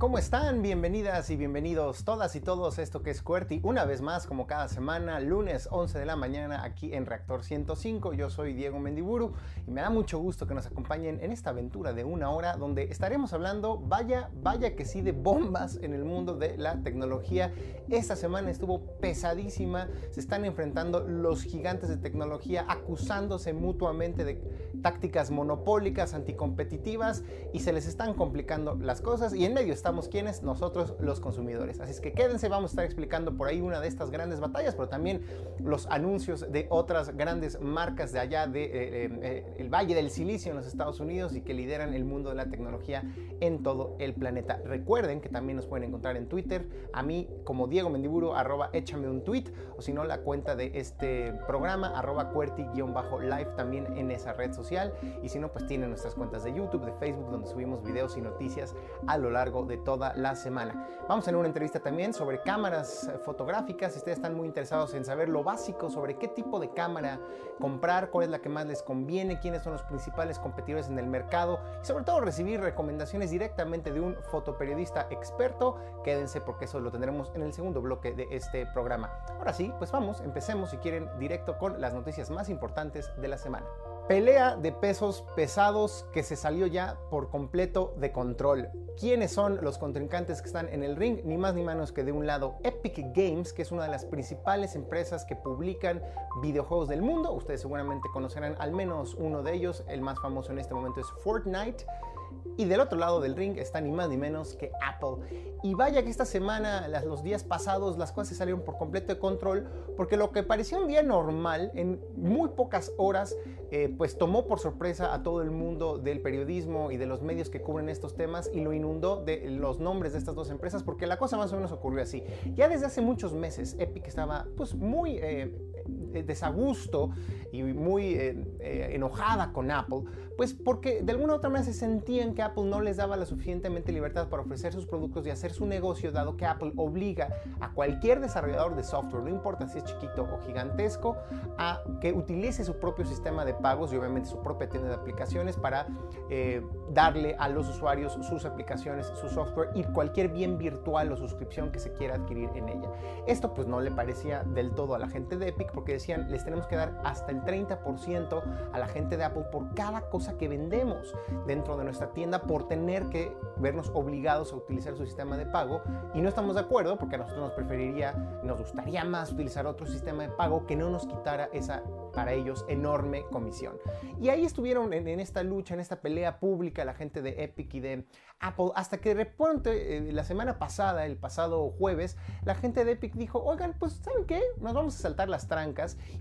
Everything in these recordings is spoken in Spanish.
¿Cómo están? Bienvenidas y bienvenidos todas y todos esto que es QWERTY. Una vez más, como cada semana, lunes 11 de la mañana aquí en Reactor 105. Yo soy Diego Mendiburu y me da mucho gusto que nos acompañen en esta aventura de una hora donde estaremos hablando, vaya, vaya que sí, de bombas en el mundo de la tecnología. Esta semana estuvo pesadísima. Se están enfrentando los gigantes de tecnología acusándose mutuamente de tácticas monopólicas, anticompetitivas y se les están complicando las cosas y en medio está quienes, nosotros los consumidores. Así es que quédense, vamos a estar explicando por ahí una de estas grandes batallas, pero también los anuncios de otras grandes marcas de allá de, eh, eh, el Valle del Silicio en los Estados Unidos y que lideran el mundo de la tecnología en todo el planeta. Recuerden que también nos pueden encontrar en Twitter, a mí como Diego Mendiburo, arroba échame un tweet, o si no la cuenta de este programa, arroba cuerti-live también en esa red social, y si no, pues tienen nuestras cuentas de YouTube, de Facebook, donde subimos videos y noticias a lo largo de toda la semana. Vamos a tener una entrevista también sobre cámaras eh, fotográficas. Si ustedes están muy interesados en saber lo básico sobre qué tipo de cámara comprar, cuál es la que más les conviene, quiénes son los principales competidores en el mercado y sobre todo recibir recomendaciones directamente de un fotoperiodista experto, quédense porque eso lo tendremos en el segundo bloque de este programa. Ahora sí, pues vamos, empecemos si quieren directo con las noticias más importantes de la semana. Pelea de pesos pesados que se salió ya por completo de control. ¿Quiénes son los contrincantes que están en el ring? Ni más ni menos que de un lado Epic Games, que es una de las principales empresas que publican videojuegos del mundo. Ustedes seguramente conocerán al menos uno de ellos. El más famoso en este momento es Fortnite. Y del otro lado del ring está ni más ni menos que Apple. Y vaya que esta semana, los días pasados, las cosas se salieron por completo de control, porque lo que parecía un día normal, en muy pocas horas, eh, pues tomó por sorpresa a todo el mundo del periodismo y de los medios que cubren estos temas y lo inundó de los nombres de estas dos empresas, porque la cosa más o menos ocurrió así. Ya desde hace muchos meses, Epic estaba pues muy... Eh, desagusto y muy eh, enojada con Apple, pues porque de alguna u otra manera se sentían que Apple no les daba la suficientemente libertad para ofrecer sus productos y hacer su negocio, dado que Apple obliga a cualquier desarrollador de software, no importa si es chiquito o gigantesco, a que utilice su propio sistema de pagos y obviamente su propia tienda de aplicaciones para eh, darle a los usuarios sus aplicaciones, su software y cualquier bien virtual o suscripción que se quiera adquirir en ella. Esto pues no le parecía del todo a la gente de Epic porque decían les tenemos que dar hasta el 30% a la gente de Apple por cada cosa que vendemos dentro de nuestra tienda por tener que vernos obligados a utilizar su sistema de pago y no estamos de acuerdo porque a nosotros nos preferiría, nos gustaría más utilizar otro sistema de pago que no nos quitara esa para ellos enorme comisión. Y ahí estuvieron en, esta lucha, en esta pelea pública la gente de Epic y de Apple, hasta que de repente eh, la semana pasada, el pasado jueves, la gente de Epic dijo, oigan, pues ¿saben qué? Nos vamos a saltar las trancas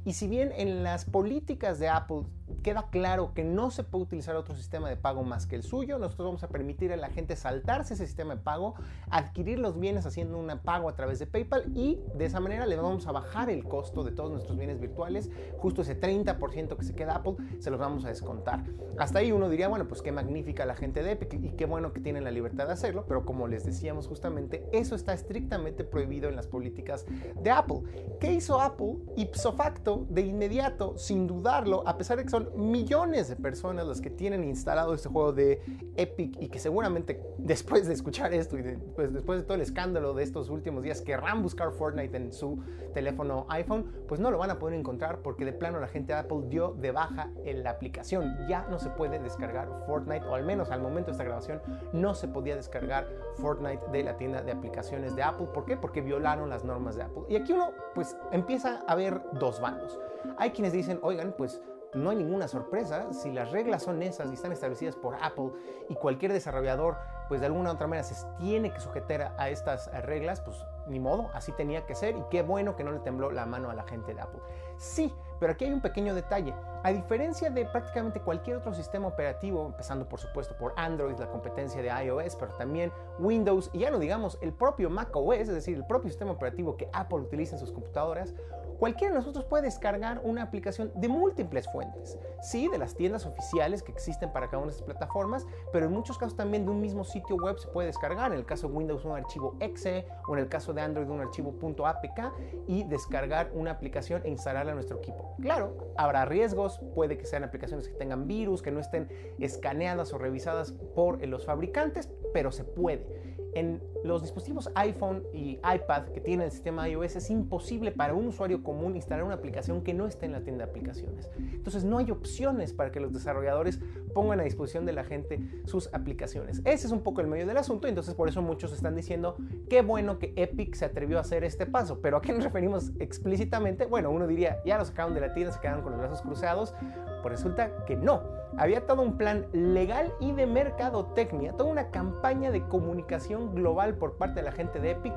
y si bien en las políticas de Apple queda claro que no se puede utilizar otro sistema de pago más que el suyo, nosotros vamos a permitir a la gente saltarse ese sistema de pago, adquirir los bienes haciendo un pago a través de PayPal y de esa manera le vamos a bajar el costo de todos nuestros bienes virtuales, justo ese 30% que se queda Apple, se los vamos a descontar. Hasta ahí uno diría, bueno, pues qué magnífica la gente de Epic y qué bueno que tienen la libertad de hacerlo, pero como les decíamos justamente, eso está estrictamente prohibido en las políticas de Apple. ¿Qué hizo Apple? Ipso facto, de inmediato, sin dudarlo, a pesar de que son millones de personas las que tienen instalado este juego de Epic y que seguramente después de escuchar esto y pues después de todo el escándalo de estos últimos días querrán buscar Fortnite en su teléfono iPhone, pues no lo van a poder encontrar porque de plano la gente de Apple dio de baja en la aplicación. Ya no se puede descargar Fortnite, o al menos al momento de esta grabación, no se podía descargar Fortnite de la tienda de aplicaciones de Apple. ¿Por qué? Porque violaron las normas de Apple. Y aquí uno, pues, empieza a ver dos bandos. Hay quienes dicen, oigan, pues no hay ninguna sorpresa si las reglas son esas y están establecidas por Apple y cualquier desarrollador pues de alguna u otra manera se tiene que sujetar a estas reglas, pues ni modo, así tenía que ser y qué bueno que no le tembló la mano a la gente de Apple. Sí, pero aquí hay un pequeño detalle. A diferencia de prácticamente cualquier otro sistema operativo, empezando por supuesto por Android, la competencia de iOS, pero también Windows y ya no digamos el propio macOS, es decir, el propio sistema operativo que Apple utiliza en sus computadoras, cualquiera de nosotros puede descargar una aplicación de múltiples fuentes. Sí, de las tiendas oficiales que existen para cada una de estas plataformas, pero en muchos casos también de un mismo sitio web se puede descargar. En el caso de Windows un archivo exe o en el caso de Android un archivo .apk y descargar una aplicación e instalarla a nuestro equipo. Claro, habrá riesgos, puede que sean aplicaciones que tengan virus, que no estén escaneadas o revisadas por los fabricantes, pero se puede. En los dispositivos iPhone y iPad que tienen el sistema iOS es imposible para un usuario común instalar una aplicación que no esté en la tienda de aplicaciones. Entonces no hay opciones para que los desarrolladores pongan a disposición de la gente sus aplicaciones. Ese es un poco el medio del asunto, entonces por eso muchos están diciendo qué bueno que Epic se atrevió a hacer este paso. Pero ¿a qué nos referimos explícitamente? Bueno, uno diría, ya lo sacaron de la tienda, se quedaron con los brazos cruzados. Pues resulta que no. Había todo un plan legal y de mercadotecnia, toda una campaña de comunicación global por parte de la gente de Epic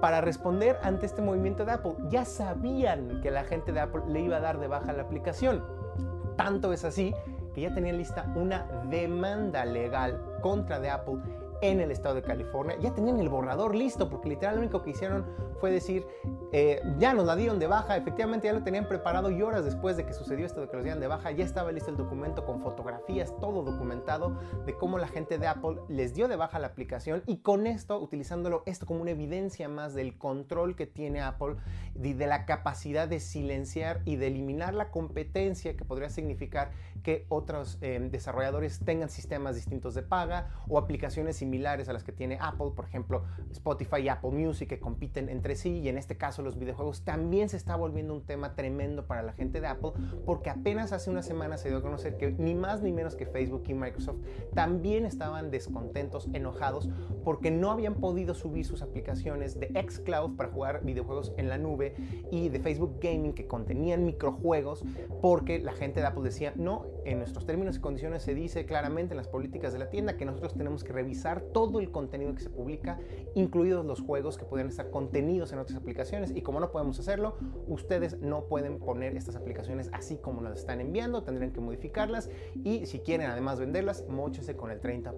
para responder ante este movimiento de Apple. Ya sabían que la gente de Apple le iba a dar de baja la aplicación. Tanto es así que ya tenían lista una demanda legal contra de Apple en el estado de California. Ya tenían el borrador listo porque literal lo único que hicieron fue decir, eh, ya nos la dieron de baja, efectivamente ya lo tenían preparado y horas después de que sucedió esto de que los dieran de baja, ya estaba listo el documento con fotografías, todo documentado de cómo la gente de Apple les dio de baja la aplicación y con esto, utilizándolo esto como una evidencia más del control que tiene Apple y de la capacidad de silenciar y de eliminar la competencia que podría significar que otros eh, desarrolladores tengan sistemas distintos de paga o aplicaciones similares a las que tiene Apple, por ejemplo Spotify y Apple Music que compiten entre sí y en este caso los videojuegos también se está volviendo un tema tremendo para la gente de Apple porque apenas hace una semana se dio a conocer que ni más ni menos que Facebook y Microsoft también estaban descontentos, enojados porque no habían podido subir sus aplicaciones de xCloud para jugar videojuegos en la nube y de Facebook Gaming que contenían microjuegos porque la gente de Apple decía no, en nuestros términos y condiciones se dice claramente en las políticas de la tienda que nosotros tenemos que revisar todo el contenido que se publica, incluidos los juegos que pueden estar contenidos en otras aplicaciones. Y como no podemos hacerlo, ustedes no pueden poner estas aplicaciones así como las están enviando, tendrían que modificarlas y si quieren además venderlas, mochese con el 30%.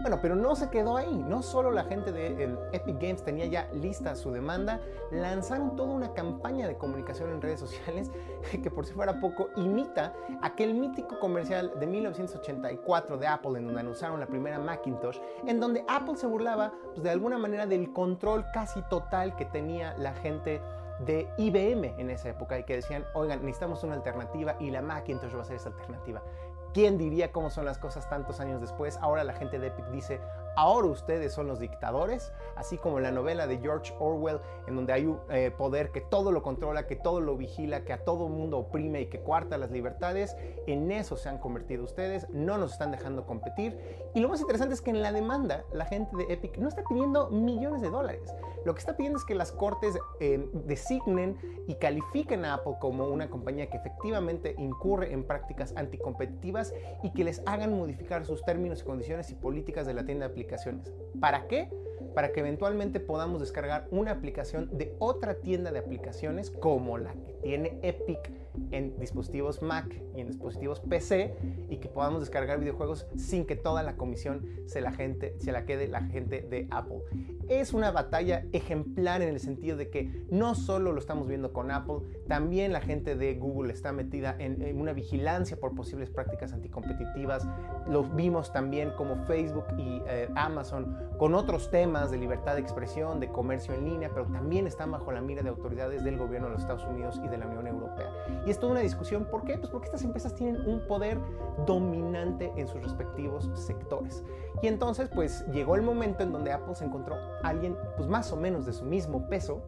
Bueno, pero no se quedó ahí. No solo la gente de Epic Games tenía ya lista su demanda, lanzaron toda una campaña de comunicación en redes sociales que por si fuera poco imita aquel mítico comercial de 1984 de Apple en donde anunciaron la primera Macintosh, en donde Apple se burlaba pues, de alguna manera del control casi total que tenía la gente de IBM en esa época y que decían, oigan, necesitamos una alternativa y la Macintosh va a ser esa alternativa. ¿Quién diría cómo son las cosas tantos años después? Ahora la gente de Epic dice, ahora ustedes son los dictadores, así como la novela de George Orwell, en donde hay un eh, poder que todo lo controla, que todo lo vigila, que a todo mundo oprime y que cuarta las libertades, en eso se han convertido ustedes, no nos están dejando competir. Y lo más interesante es que en la demanda la gente de Epic no está pidiendo millones de dólares, lo que está pidiendo es que las cortes eh, designen y califiquen a Apple como una compañía que efectivamente incurre en prácticas anticompetitivas y que les hagan modificar sus términos y condiciones y políticas de la tienda de ¿Para qué? Para que eventualmente podamos descargar una aplicación de otra tienda de aplicaciones como la que tiene Epic en dispositivos Mac y en dispositivos PC y que podamos descargar videojuegos sin que toda la comisión se la, gente, se la quede la gente de Apple. Es una batalla ejemplar en el sentido de que no solo lo estamos viendo con Apple, también la gente de Google está metida en, una vigilancia por posibles prácticas anticompetitivas. Lo vimos también como Facebook y eh, Amazon con otros temas de libertad de expresión, de comercio en línea, pero también están bajo la mira de autoridades del gobierno de los Estados Unidos y de la Unión Europea. Y es toda una discusión. ¿Por qué? Pues porque estas empresas tienen un poder dominante en sus respectivos sectores. Y entonces, pues llegó el momento en donde Apple se encontró a alguien, pues más o menos de su mismo peso,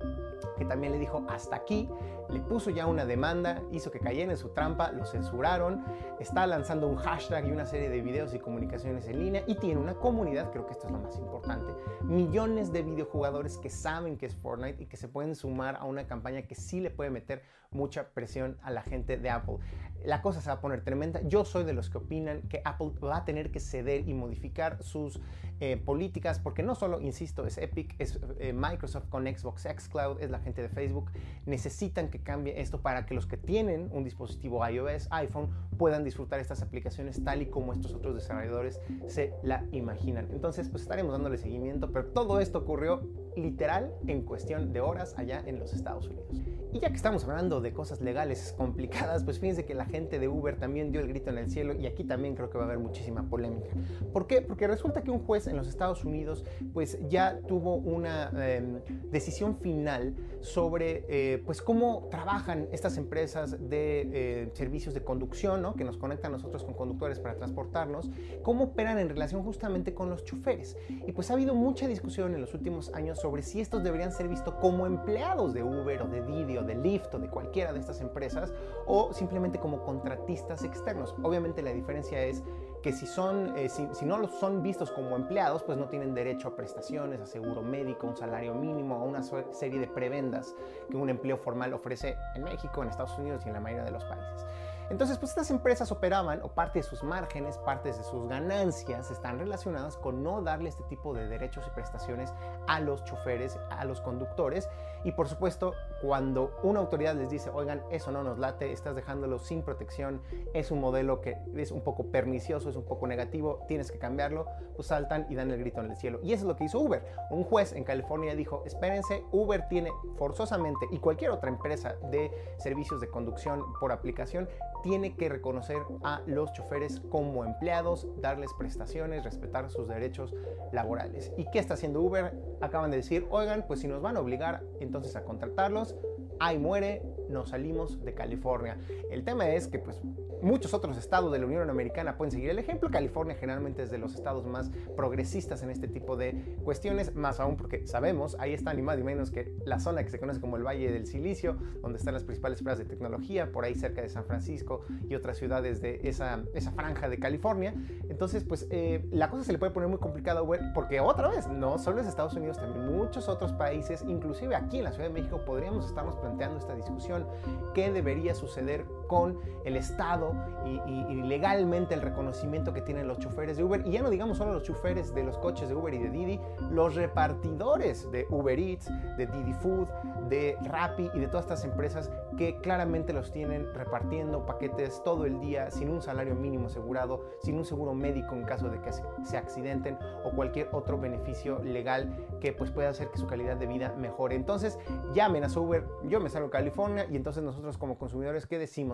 que también le dijo hasta aquí, le puso ya una demanda, hizo que cayera en su trampa, lo censuraron, está lanzando un hashtag y una serie de videos y comunicaciones en línea y tiene una comunidad, creo que esto es lo más importante, millones de videojugadores que saben que es Fortnite y que se pueden sumar a una campaña que sí le puede meter mucha presión a la gente de Apple. La cosa se va a poner tremenda. Yo soy de los que opinan que Apple va a tener que ceder y modificar sus eh, políticas porque no solo, insisto, es Epic, es eh, Microsoft con Xbox Xcloud, es la gente de Facebook. Necesitan que cambie esto para que los que tienen un dispositivo iOS, iPhone, puedan disfrutar estas aplicaciones tal y como estos otros desarrolladores se la imaginan. Entonces, pues estaremos dándole seguimiento, pero todo esto ocurrió literal en cuestión de horas allá en los Estados Unidos. Y ya que estamos hablando de cosas legales complicadas, pues fíjense que la gente de Uber también dio el grito en el cielo y aquí también creo que va a haber muchísima polémica. ¿Por qué? Porque resulta que un juez en los Estados Unidos pues ya tuvo una em, decisión final sobre eh, pues cómo trabajan estas empresas de eh, servicios de conducción, ¿no? que nos conectan nosotros con conductores para transportarnos, cómo operan en relación justamente con los choferes. Y pues ha habido mucha discusión en los últimos años sobre si estos deberían ser vistos como empleados de Uber o de Didi o de Lyft o de cualquiera de estas empresas o simplemente como contratistas externos. Obviamente la diferencia es que si, son, eh, si, no son vistos como empleados, pues no tienen derecho a prestaciones, a seguro médico, un salario mínimo, a una serie de prebendas que un empleo formal ofrece en México, en Estados Unidos y en la mayoría de los países. Entonces, pues estas empresas operaban o parte de sus márgenes, partes de sus ganancias están relacionadas con no darle este tipo de derechos y prestaciones a los choferes, a los conductores. Y por supuesto, cuando una autoridad les dice, oigan, eso no nos late, estás dejándolo sin protección, es un modelo que es un poco pernicioso, es un poco negativo, tienes que cambiarlo, pues saltan y dan el grito en el cielo. Y eso es lo que hizo Uber. Un juez en California dijo, espérense, Uber tiene forzosamente y cualquier otra empresa de servicios de conducción por aplicación tiene que reconocer a los choferes como empleados, darles prestaciones, respetar sus derechos laborales. ¿Y qué está haciendo Uber? Acaban de decir, oigan, pues si nos van a obligar entonces a contratarlos, ahí muere, nos salimos de California. El tema es que pues muchos otros estados de la Unión Americana pueden seguir el ejemplo. California generalmente es de los estados más progresistas en este tipo de cuestiones, más aún porque sabemos, ahí está ni más ni menos que la zona que se conoce como el Valle del Silicio, donde están las principales pruebas de tecnología, por ahí cerca de San Francisco y otras ciudades de esa, esa franja de California. Entonces, pues eh, la cosa se le puede poner muy complicada porque otra vez, no solo es Estados Unidos, también muchos otros países, inclusive aquí en la Ciudad de México, podríamos estarnos planteando esta discusión, qué debería suceder con el Estado y, legalmente el reconocimiento que tienen los choferes de Uber. Y ya no digamos solo los choferes de los coches de Uber y de Didi, los repartidores de Uber Eats, de Didi Food, de Rappi y de todas estas empresas que claramente los tienen repartiendo paquetes todo el día sin un salario mínimo asegurado, sin un seguro médico en caso de que se accidenten o cualquier otro beneficio legal que pues pueda hacer que su calidad de vida mejore. Entonces llamen a Uber, yo me salgo a California y entonces nosotros como consumidores, ¿qué decimos?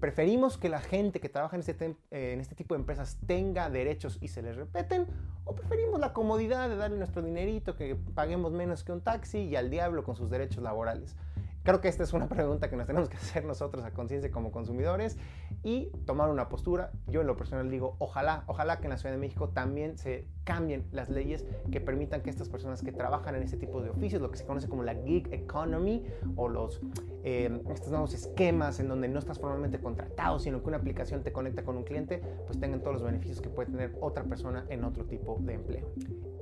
¿Preferimos que la gente que trabaja en este, eh, en este tipo de empresas tenga derechos y se les repeten? ¿O preferimos la comodidad de darle nuestro dinerito, que paguemos menos que un taxi y al diablo con sus derechos laborales? Creo que esta es una pregunta que nos tenemos que hacer nosotros a conciencia como consumidores y tomar una postura. Yo en lo personal digo, ojalá, ojalá que en la Ciudad de México también se cambien las leyes que permitan que estas personas que trabajan en este tipo de oficios, lo que se conoce como la gig economy o los, eh, estos nuevos esquemas en donde no estás formalmente contratado, sino que una aplicación te conecta con un cliente, pues tengan todos los beneficios que puede tener otra persona en otro tipo de empleo.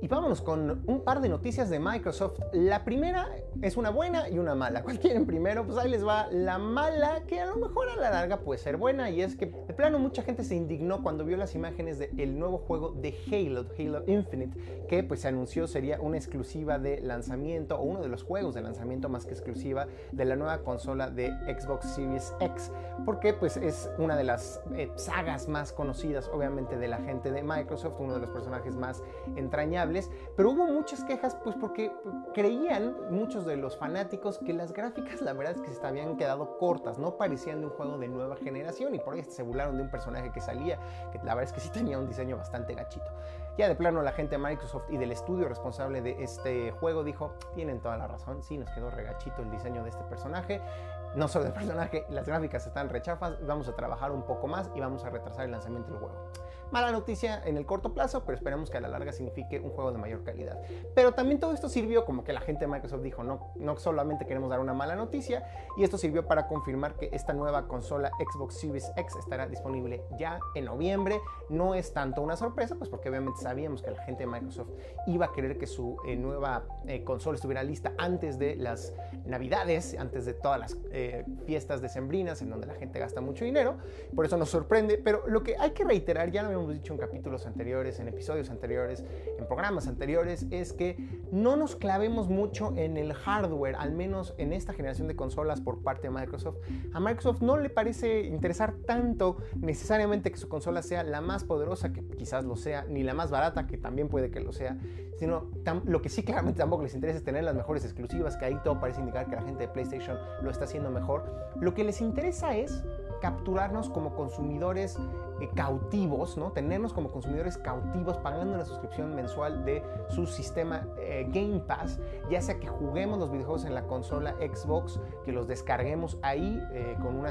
Y vámonos con un par de noticias de Microsoft. La primera es una buena y una mala. ¿Cuál quieren primero? Pues ahí les va la mala, que a lo mejor a la larga puede ser buena, y es que de plano mucha gente se indignó cuando vio las imágenes del nuevo juego de Halo, Halo Infinite, que pues se anunció sería una exclusiva de lanzamiento, o uno de los juegos de lanzamiento más que exclusiva de la nueva consola de Xbox Series X, porque pues es una de las eh, sagas más conocidas obviamente de la gente de Microsoft, uno de los personajes más entrañables pero hubo muchas quejas pues porque creían muchos de los fanáticos que las gráficas la verdad es que se habían quedado cortas, no parecían de un juego de nueva generación y por ahí se burlaron de un personaje que salía, que la verdad es que sí tenía un diseño bastante gachito. Ya de plano la gente de Microsoft y del estudio responsable de este juego dijo, tienen toda la razón, sí nos quedó regachito el diseño de este personaje, no solo del personaje, las gráficas están rechafas, vamos a trabajar un poco más y vamos a retrasar el lanzamiento del juego. Mala noticia en el corto plazo, pero esperemos que a la larga signifique un juego de mayor calidad. Pero también todo esto sirvió como que la gente de Microsoft dijo, no, no solamente queremos dar una mala noticia, y esto sirvió para confirmar que esta nueva consola Xbox Series X estará disponible ya en noviembre. No es tanto una sorpresa, pues porque obviamente sabíamos que la gente de Microsoft iba a querer que su eh, nueva eh, consola estuviera lista antes de las navidades, antes de todas las eh, fiestas decembrinas en donde la gente gasta mucho dinero. Por eso nos sorprende, pero lo que hay que reiterar, ya lo hemos dicho en capítulos anteriores, en episodios anteriores, en programas anteriores, es que no nos clavemos mucho en el hardware, al menos en esta generación de consolas por parte de Microsoft. A Microsoft no le parece interesar tanto necesariamente que su consola sea la más poderosa, que quizás lo sea, ni la más barata, que también puede que lo sea, sino lo que sí claramente tampoco les interesa es tener las mejores exclusivas, que ahí todo parece indicar que la gente de PlayStation lo está haciendo mejor. Lo que les interesa es capturarnos como consumidores eh, cautivos, ¿no? Tenernos como consumidores cautivos pagando una suscripción mensual de su sistema eh, Game Pass, ya sea que juguemos los videojuegos en la consola Xbox, que los descarguemos ahí eh, con un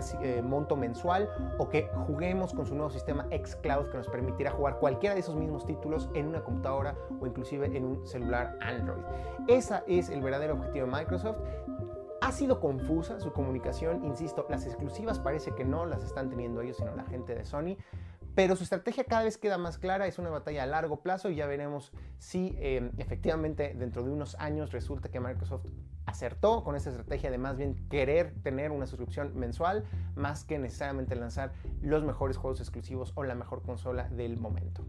monto mensual o que juguemos con su nuevo sistema xCloud que nos permitirá jugar cualquiera de esos mismos títulos en una computadora o inclusive en un celular Android. Ese es el verdadero objetivo de Microsoft ha sido confusa su comunicación, insisto, las exclusivas parece que no las están teniendo ellos, sino la gente de Sony. Pero su estrategia cada vez queda más clara, es una batalla a largo plazo y ya veremos si em, efectivamente dentro de unos años resulta que Microsoft acertó con esta estrategia de más bien querer tener una suscripción mensual más que necesariamente lanzar los mejores juegos exclusivos o la mejor consola del momento.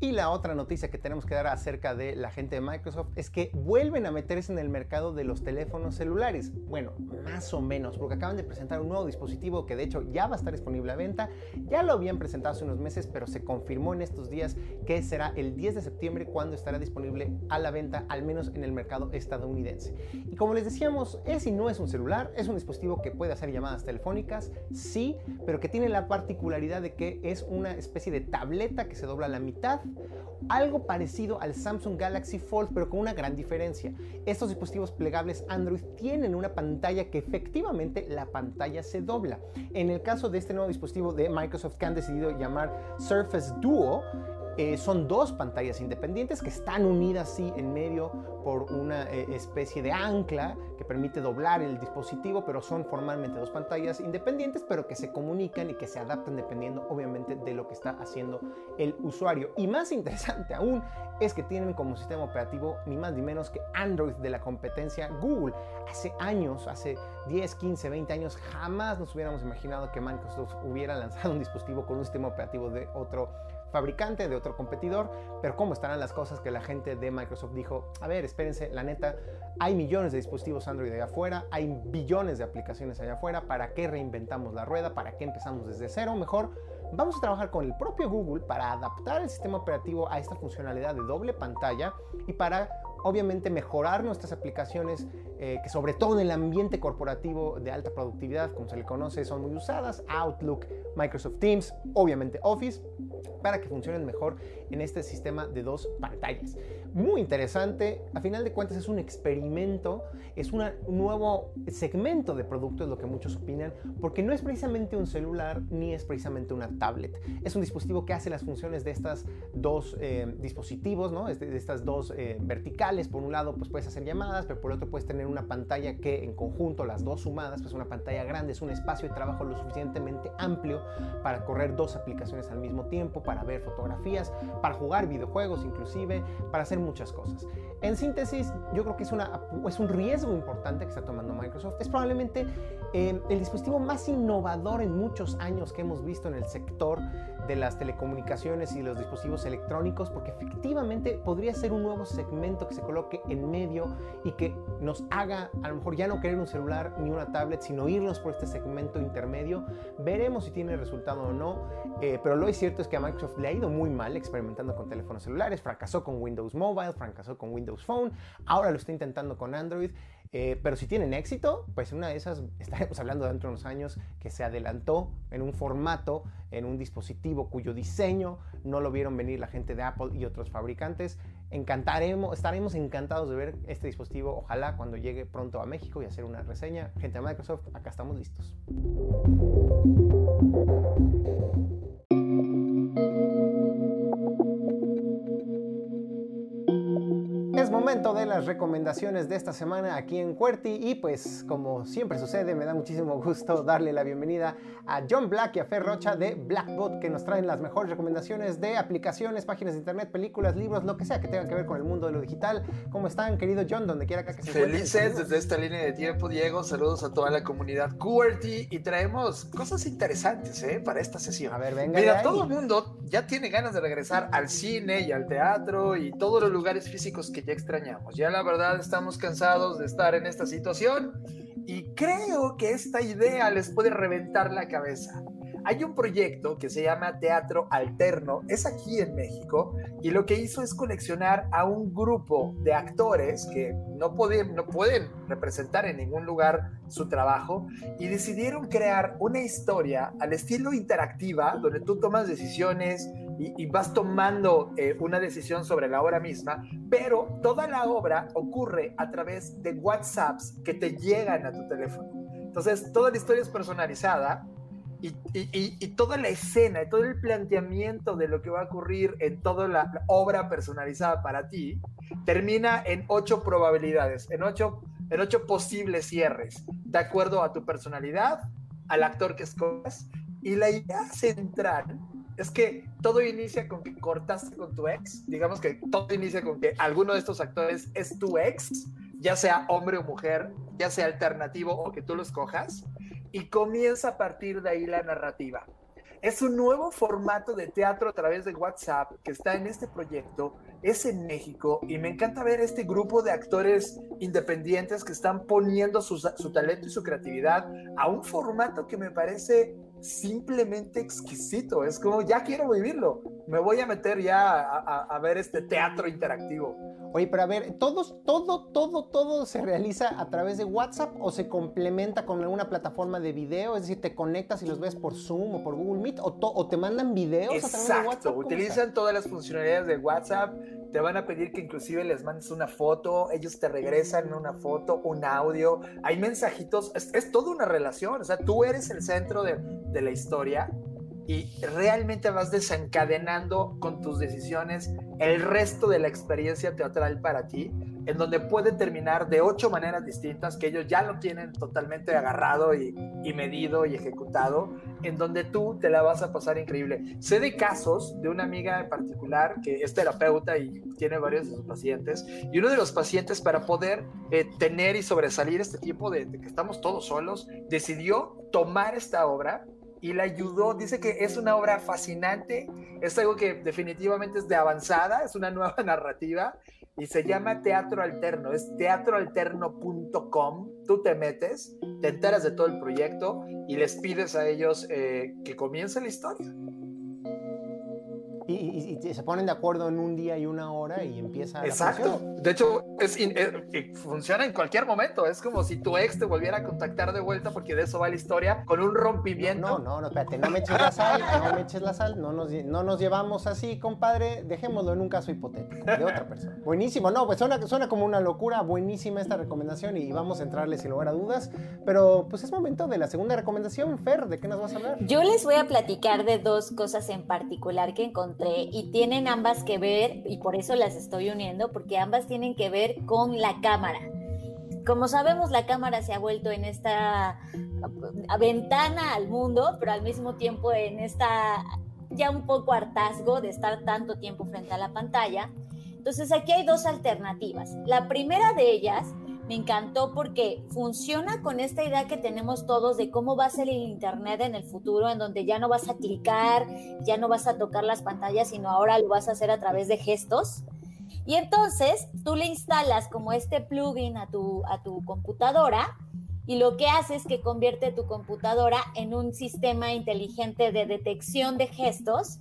Y la otra noticia que tenemos que dar acerca de la gente de Microsoft es que vuelven a meterse en el mercado de los teléfonos celulares. Bueno, más o menos, porque acaban de presentar un nuevo dispositivo que de hecho ya va a estar disponible a venta. Ya lo habían presentado hace unos meses, pero se confirmó en estos días que será el 10 de septiembre cuando estará disponible a la venta, al menos en el mercado estadounidense. Y como les decíamos, es y no es un celular, es un dispositivo que puede hacer llamadas telefónicas, sí, pero que tiene la particularidad de que es una especie de tableta que se dobla a la mitad algo parecido al Samsung Galaxy Fold, pero con una gran diferencia. Estos dispositivos plegables Android tienen una pantalla que efectivamente la pantalla se dobla. En el caso de este nuevo dispositivo de Microsoft que han decidido llamar Surface Duo, eh, son dos pantallas independientes que están unidas sí en medio por una eh, especie de ancla que permite doblar el dispositivo, pero son formalmente dos pantallas independientes, pero que se comunican y que se adaptan dependiendo obviamente de lo que está haciendo el usuario. Y más interesante aún es que tienen como sistema operativo ni más ni menos que Android de la competencia Google. Hace años, hace 10, 15, 20 años, jamás nos hubiéramos imaginado que Microsoft hubiera lanzado un dispositivo con un sistema operativo de otro fabricante, de otro competidor, pero cómo estarán las cosas que la gente de Microsoft dijo, a ver, espérense, la neta, hay millones de dispositivos Android allá afuera, hay billones de aplicaciones allá afuera, ¿para qué reinventamos la rueda? ¿Para qué empezamos desde cero? Mejor vamos a trabajar con el propio Google para adaptar el sistema operativo a esta funcionalidad de doble pantalla y para obviamente mejorar nuestras aplicaciones eh, que sobre todo en el ambiente corporativo de alta productividad, como se le conoce, son muy usadas, Outlook, Microsoft Teams, obviamente Office, para que funcionen mejor en este sistema de dos pantallas. Muy interesante, a final de cuentas es un experimento, es un nuevo segmento de producto, es lo que muchos opinan, porque no es precisamente un celular ni es precisamente una tablet. Es un dispositivo que hace las funciones de estas dos eh, dispositivos, ¿no? de estas dos eh, verticales. Por un lado, pues puedes hacer llamadas, pero por otro puedes tener una pantalla que en conjunto, las dos sumadas, pues una pantalla grande, es un espacio de trabajo lo suficientemente amplio para correr dos aplicaciones al mismo tiempo, para ver fotografías, para jugar videojuegos inclusive, para hacer muchas cosas. En síntesis, yo creo que es, una, es un riesgo importante que está tomando Microsoft. Es probablemente eh, el dispositivo más innovador en muchos años que hemos visto en el sector de las telecomunicaciones y los dispositivos electrónicos, porque efectivamente podría ser un nuevo segmento que se coloque en medio y que nos haga a lo mejor ya no querer un celular ni una tablet, sino irnos por este segmento intermedio. Veremos si tiene resultado o no, eh, pero lo cierto es que a Microsoft le ha ido muy mal experimentando con teléfonos celulares, fracasó con Windows Mobile, fracasó con Windows Phone, ahora lo está intentando con Android. Eh, pero si tienen éxito, pues una de esas estaremos hablando dentro de unos años que se adelantó en un formato, en un dispositivo cuyo diseño no lo vieron venir la gente de Apple y otros fabricantes. Encantaremos, estaremos encantados de ver este dispositivo, ojalá cuando llegue pronto a México y hacer una reseña. Gente de Microsoft, acá estamos listos. Momento de las recomendaciones de esta semana aquí en Cuerti y pues como siempre sucede me da muchísimo gusto darle la bienvenida a John Black y a Fer Rocha de Blackbot que nos traen las mejores recomendaciones de aplicaciones, páginas de internet, películas, libros, lo que sea que tenga que ver con el mundo de lo digital. ¿Cómo están querido John? Donde quiera que se Felices desde esta línea de tiempo Diego, saludos a toda la comunidad QWERTY y traemos cosas interesantes ¿eh? para esta sesión. A ver, venga. Mira, todo el mundo ya tiene ganas de regresar al cine y al teatro y todos los lugares físicos que ya extrañamos. Ya la verdad estamos cansados de estar en esta situación y creo que esta idea les puede reventar la cabeza. Hay un proyecto que se llama Teatro Alterno, es aquí en México, y lo que hizo es coleccionar a un grupo de actores que no pueden, no pueden representar en ningún lugar su trabajo, y decidieron crear una historia al estilo interactiva, donde tú tomas decisiones y, vas tomando eh, una decisión sobre la obra misma, pero toda la obra ocurre a través de WhatsApps que te llegan a tu teléfono. Entonces, toda la historia es personalizada y, toda la escena, todo el planteamiento de lo que va a ocurrir en toda la obra personalizada para ti, termina en ocho probabilidades, en ocho, en ocho posibles cierres, de acuerdo a tu personalidad, al actor que escoges. Y la idea central es que todo inicia con que cortaste con tu ex, digamos que todo inicia con que alguno de estos actores es tu ex, ya sea hombre o mujer, ya sea alternativo o que tú lo escojas, y comienza a partir de ahí la narrativa. Es un nuevo formato de teatro a través de WhatsApp que está en este proyecto, es en México y me encanta ver este grupo de actores independientes que están poniendo su, su talento y su creatividad a un formato que me parece simplemente exquisito. Es como, ya quiero vivirlo. Me voy a meter ya a, ver este teatro interactivo. Oye, pero a ver, ¿todos, todo, todo, todo se realiza a través de WhatsApp o se complementa con alguna plataforma de video? Es decir, ¿te conectas y los ves por Zoom o por Google Meet? ¿O, o te mandan videos a través de WhatsApp? utilizan todas las funcionalidades de WhatsApp te van a pedir que inclusive les mandes una foto, ellos te regresan una foto, un audio, hay mensajitos, es, toda una relación, o sea, tú eres el centro de, de la historia y realmente vas desencadenando con tus decisiones el resto de la experiencia teatral para ti en donde puede terminar de ocho maneras distintas, que ellos ya lo tienen totalmente agarrado y, medido y ejecutado, en donde tú te la vas a pasar increíble. Sé de casos de una amiga en particular que es terapeuta y tiene varios de sus pacientes, y uno de los pacientes para poder eh, tener y sobresalir este tiempo de, de que estamos todos solos, decidió tomar esta obra y la ayudó. Dice que es una obra fascinante, es algo que definitivamente es de avanzada, es una nueva narrativa y se llama Teatro Alterno, es teatroalterno.com. Tú te metes, te enteras de todo el proyecto y les pides a ellos eh, que comience la historia. Y, se ponen de acuerdo en un día y una hora y empieza. Exacto. de hecho, es, eh, funciona en cualquier momento. Es como si tu ex te volviera a contactar de vuelta, porque de eso va la historia, con un rompimiento. No, no, no, espérate, no me eches la sal, no me eches la sal, no nos, no nos llevamos así, compadre. Dejémoslo en un caso hipotético de otra persona. Buenísimo, no, pues suena, suena como una locura, buenísima esta recomendación y vamos a entrarle sin lugar a dudas. Pero pues es momento de la segunda recomendación. Fer, ¿de qué nos vas a hablar? Yo les voy a platicar de dos cosas en particular que encontré y tienen ambas que ver, y por eso las estoy uniendo, porque ambas tienen que ver con la cámara. Como sabemos, la cámara se ha vuelto en esta ventana al mundo, pero al mismo tiempo en esta ya un poco hartazgo de estar tanto tiempo frente a la pantalla. Entonces aquí hay dos alternativas. La primera de ellas me encantó porque funciona con esta idea que tenemos todos de cómo va a ser el Internet en el futuro, en donde ya no vas a clicar, ya no vas a tocar las pantallas, sino ahora lo vas a hacer a través de gestos. Y entonces tú le instalas como este plugin a tu, a tu computadora y lo que hace es que convierte tu computadora en un sistema inteligente de detección de gestos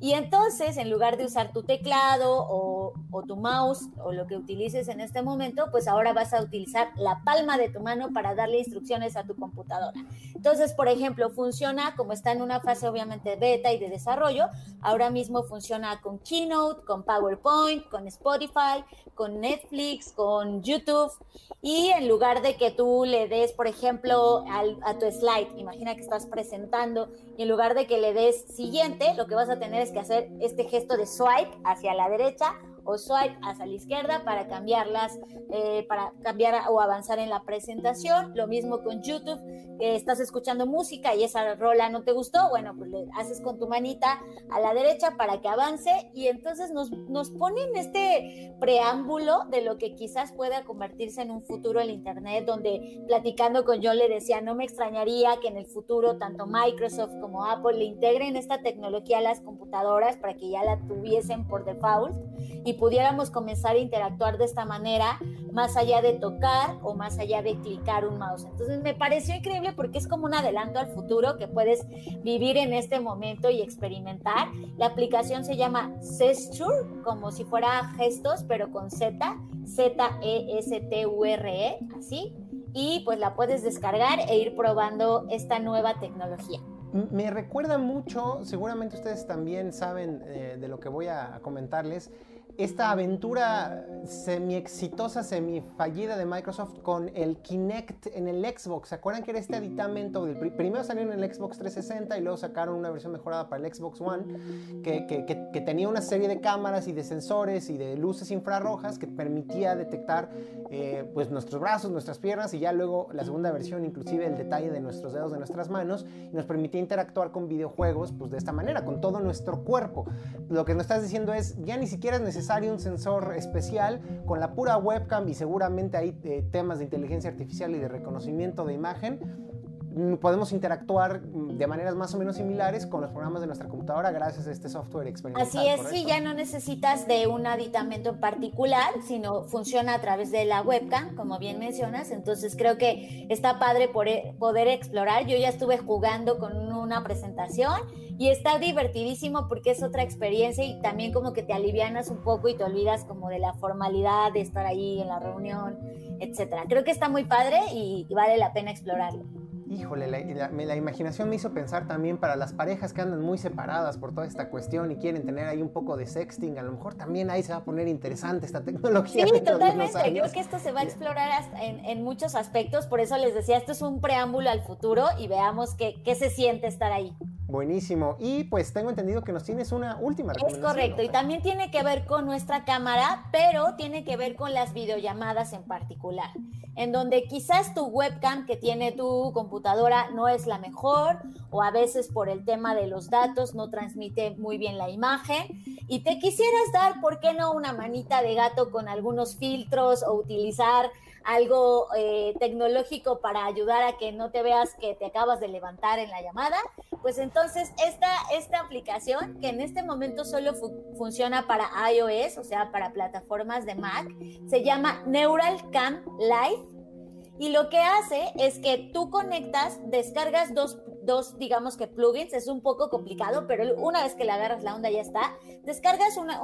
y entonces, en lugar de usar tu teclado o, tu mouse o lo que utilices en este momento, pues ahora vas a utilizar la palma de tu mano para darle instrucciones a tu computadora. Entonces, por ejemplo, funciona como está en una fase obviamente beta y de desarrollo. Ahora mismo funciona con Keynote, con PowerPoint, con Spotify, con Netflix, con YouTube. Y en lugar de que tú le des, por ejemplo, a tu slide, imagina que estás presentando, y en lugar de que le des siguiente, lo que vas a tener es que hacer este gesto de swipe hacia la derecha o swipe hacia la izquierda para cambiarlas, eh, para cambiar o avanzar en la presentación. Lo mismo con YouTube, estás escuchando música y esa rola no te gustó, bueno, pues le haces con tu manita a la derecha para que avance y entonces nos, nos ponen este preámbulo de lo que quizás pueda convertirse en un futuro el Internet, donde platicando con John le decía, no me extrañaría que en el futuro tanto Microsoft como Apple le integren esta tecnología a las computadoras para que ya la tuviesen por default y pudiéramos comenzar a interactuar de esta manera más allá de tocar o más allá de clicar un mouse. Entonces me pareció increíble porque es como un adelanto al futuro que puedes vivir en este momento y experimentar. La aplicación se llama Zesture, como si fuera gestos, pero con Z, Z-E-S-T-U-R-E, -E, así. Y pues la puedes descargar e ir probando esta nueva tecnología. Me recuerda mucho, seguramente ustedes también saben eh, de lo que voy a comentarles, esta aventura semi exitosa, semi fallida de Microsoft con el Kinect en el Xbox. ¿Se acuerdan que era este aditamento? Del, primero salió en el Xbox 360 y luego sacaron una versión mejorada para el Xbox One que, que, que, tenía una serie de cámaras y de sensores y de luces infrarrojas que permitía detectar eh, pues nuestros brazos, nuestras piernas y ya luego la segunda versión inclusive el detalle de nuestros dedos, de nuestras manos y nos permitía interactuar con videojuegos pues de esta manera, con todo nuestro cuerpo. Lo que nos estás diciendo es ya ni siquiera es necesario un sensor especial con la pura webcam y seguramente hay eh, temas de inteligencia artificial y de reconocimiento de imagen mm, podemos interactuar mm, de maneras más o menos similares con los programas de nuestra computadora gracias a este software experimental. Así es, sí, ya no necesitas de un aditamento en particular, sino funciona a través de la webcam, como bien mencionas. Entonces creo que está padre poder explorar. Yo ya estuve jugando con una presentación y está divertidísimo porque es otra experiencia y también como que te alivianas un poco y te olvidas como de la formalidad de estar ahí en la reunión, etcétera. Creo que está muy padre y, vale la pena explorarlo. Híjole, la, la, imaginación me hizo pensar también para las parejas que andan muy separadas por toda esta cuestión y quieren tener ahí un poco de sexting, a lo mejor también ahí se va a poner interesante esta tecnología. Sí, totalmente. Creo que esto se va a explorar en, en, muchos aspectos, por eso les decía, esto es un preámbulo al futuro y veamos qué, qué se siente estar ahí. Buenísimo. Y pues tengo entendido que nos tienes una última recomendación. Es correcto. Y también tiene que ver con nuestra cámara, pero tiene que ver con las videollamadas en particular. En donde quizás tu webcam que tiene tu computadora no es la mejor o a veces por el tema de los datos no transmite muy bien la imagen. Y te quisieras dar, ¿por qué no una manita de gato con algunos filtros o utilizar algo eh, tecnológico para ayudar a que no te veas que te acabas de levantar en la llamada, pues entonces esta, esta aplicación, que en este momento solo funciona para iOS, o sea, para plataformas de Mac, se llama Neural Cam Live. Y lo que hace es que tú conectas, descargas dos dos, digamos que plugins, es un poco complicado, pero una vez que le agarras la onda ya está. Descargas una,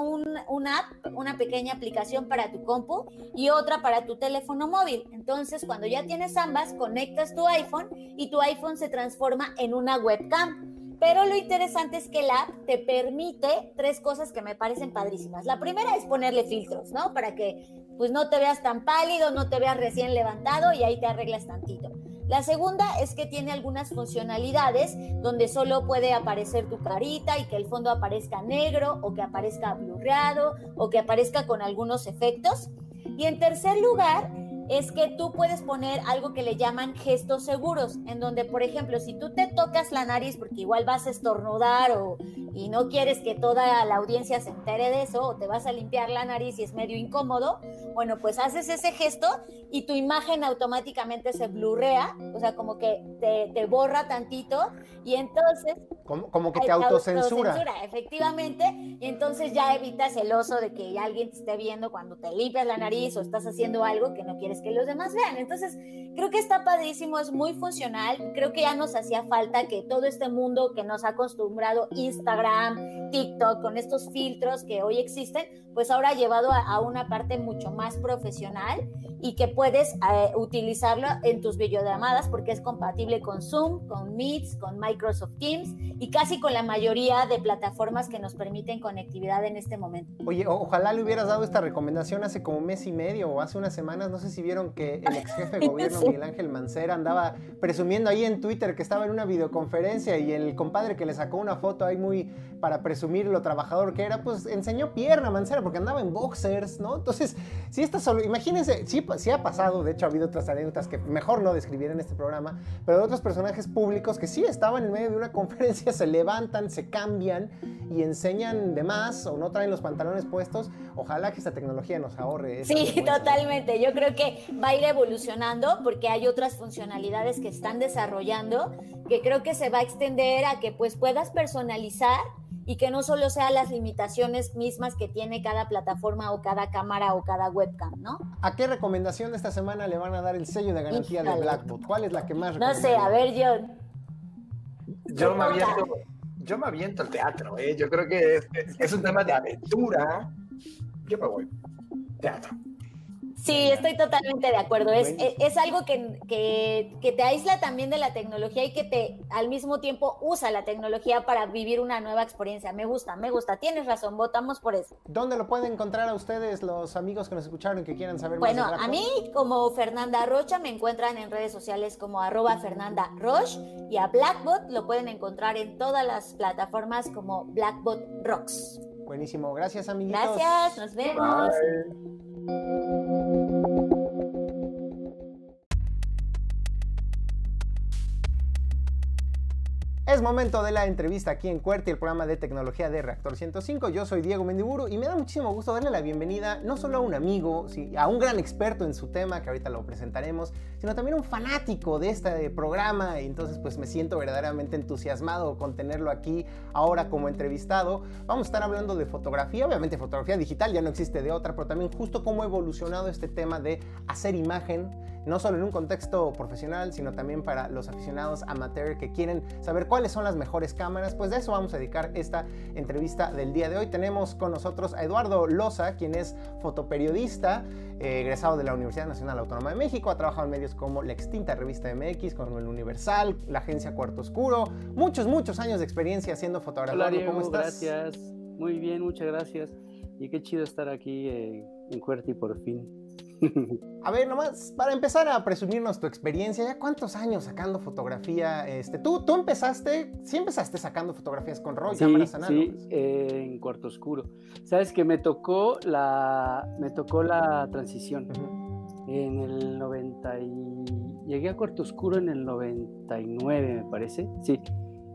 una app, una pequeña aplicación para tu compu y otra para tu teléfono móvil. Entonces, cuando ya tienes ambas, conectas tu iPhone y tu iPhone se transforma en una webcam. Pero lo interesante es que la app te permite tres cosas que me parecen padrísimas. La primera es ponerle filtros, ¿no? Para que pues no te veas tan pálido, no te veas recién levantado y ahí te arreglas tantito. La segunda es que tiene algunas funcionalidades donde solo puede aparecer tu carita y que el fondo aparezca negro o que aparezca blurreado o que aparezca con algunos efectos. Y en tercer lugar, es que tú puedes poner algo que le llaman gestos seguros, en donde, por ejemplo, si tú te tocas la nariz porque igual vas a estornudar o, y no quieres que toda la audiencia se entere de eso, o te vas a limpiar la nariz y es medio incómodo, bueno, pues haces ese gesto y tu imagen automáticamente se blurrea, o sea, como que te, te borra tantito y entonces... Como, que te autocensura. autocensura. Efectivamente, y entonces ya evitas el oso de que alguien te esté viendo cuando te limpias la nariz o estás haciendo algo que no quieres que los demás vean. Entonces, creo que está padrísimo, es muy funcional. Creo que ya nos hacía falta que todo este mundo que nos ha acostumbrado Instagram, TikTok, con estos filtros que hoy existen, pues ahora ha llevado a, una parte mucho más profesional y que puedes eh, utilizarlo en tus videollamadas porque es compatible con Zoom, con Meets, con Microsoft Teams y casi con la mayoría de plataformas que nos permiten conectividad en este momento. Oye, ojalá le hubieras dado esta recomendación hace como un mes y medio o hace unas semanas, no sé si vieron que el ex jefe de gobierno, Miguel Ángel Mancera, andaba presumiendo ahí en Twitter que estaba en una videoconferencia y el compadre que le sacó una foto ahí muy para presumir lo trabajador que era, pues enseñó pierna Mancera porque andaba en boxers, ¿no? Entonces, si esta solo, imagínense, sí, sí ha pasado, de hecho ha habido otras anécdotas que mejor no describir en este programa, pero de otros personajes públicos que sí estaban en medio de una conferencia, se levantan, se cambian y enseñan de más o no traen los pantalones puestos. Ojalá que esta tecnología nos ahorre. Sí, totalmente. Yo creo que va a ir evolucionando porque hay otras funcionalidades que están desarrollando que creo que se va a extender a que pues puedas personalizar y que no solo sean las limitaciones mismas que tiene cada plataforma o cada cámara o cada webcam, ¿no? ¿A qué recomendación de esta semana le van a dar el sello de garantía de Blackboard? ¿Cuál es la que más No sé, a ver, John. Yo me aviento, yo me aviento al teatro, ¿eh? yo creo que es un tema de aventura. Yo me voy. Teatro. Sí, estoy totalmente de acuerdo. Es, es, algo que, que, te aísla también de la tecnología y que te al mismo tiempo usa la tecnología para vivir una nueva experiencia. Me gusta, me gusta. Tienes razón, votamos por eso. ¿Dónde lo pueden encontrar a ustedes los amigos que nos escucharon y que quieran saber más? Bueno, a mí como Fernanda Rocha me encuentran en redes sociales como arroba Fernanda Roche y a Blackbot lo pueden encontrar en todas las plataformas como Blackbot Rocks. Buenísimo, gracias amiguitos. Gracias, nos vemos. Es momento de la entrevista aquí en Cuerti, el programa de tecnología de Reactor 105. Yo soy Diego Mendiburu y me da muchísimo gusto darle la bienvenida no solo a un amigo, a un gran experto en su tema, que ahorita lo presentaremos, sino también a un fanático de este programa. Entonces pues me siento verdaderamente entusiasmado con tenerlo aquí ahora como entrevistado. Vamos a estar hablando de fotografía, obviamente fotografía digital, ya no existe de otra, pero también justo cómo ha evolucionado este tema de hacer imagen, no solo en un contexto profesional, sino también para los aficionados amateur que quieren saber cuáles son las mejores cámaras, pues de eso vamos a dedicar esta entrevista del día de hoy. Tenemos con nosotros a Eduardo Loza, quien es fotoperiodista, eh, egresado de la Universidad Nacional Autónoma de México, ha trabajado en medios como la extinta revista MX, como el Universal, la agencia Cuarto Oscuro, muchos, muchos años de experiencia haciendo fotografía. Hola, ¿Cómo estás? Gracias, muy bien, muchas gracias. Y qué chido estar aquí eh, en Cuerti por fin. A ver, nomás, para empezar a presumirnos tu experiencia, ¿ya cuántos años sacando fotografía? Este, ¿tú, tú empezaste, sí empezaste sacando fotografías con RAW y cámaras análogas? Sí, eh, en cuarto oscuro. Sabes que me tocó la, me tocó la transición. En el 90 y... Llegué a cuarto oscuro en el 99, me parece. Sí,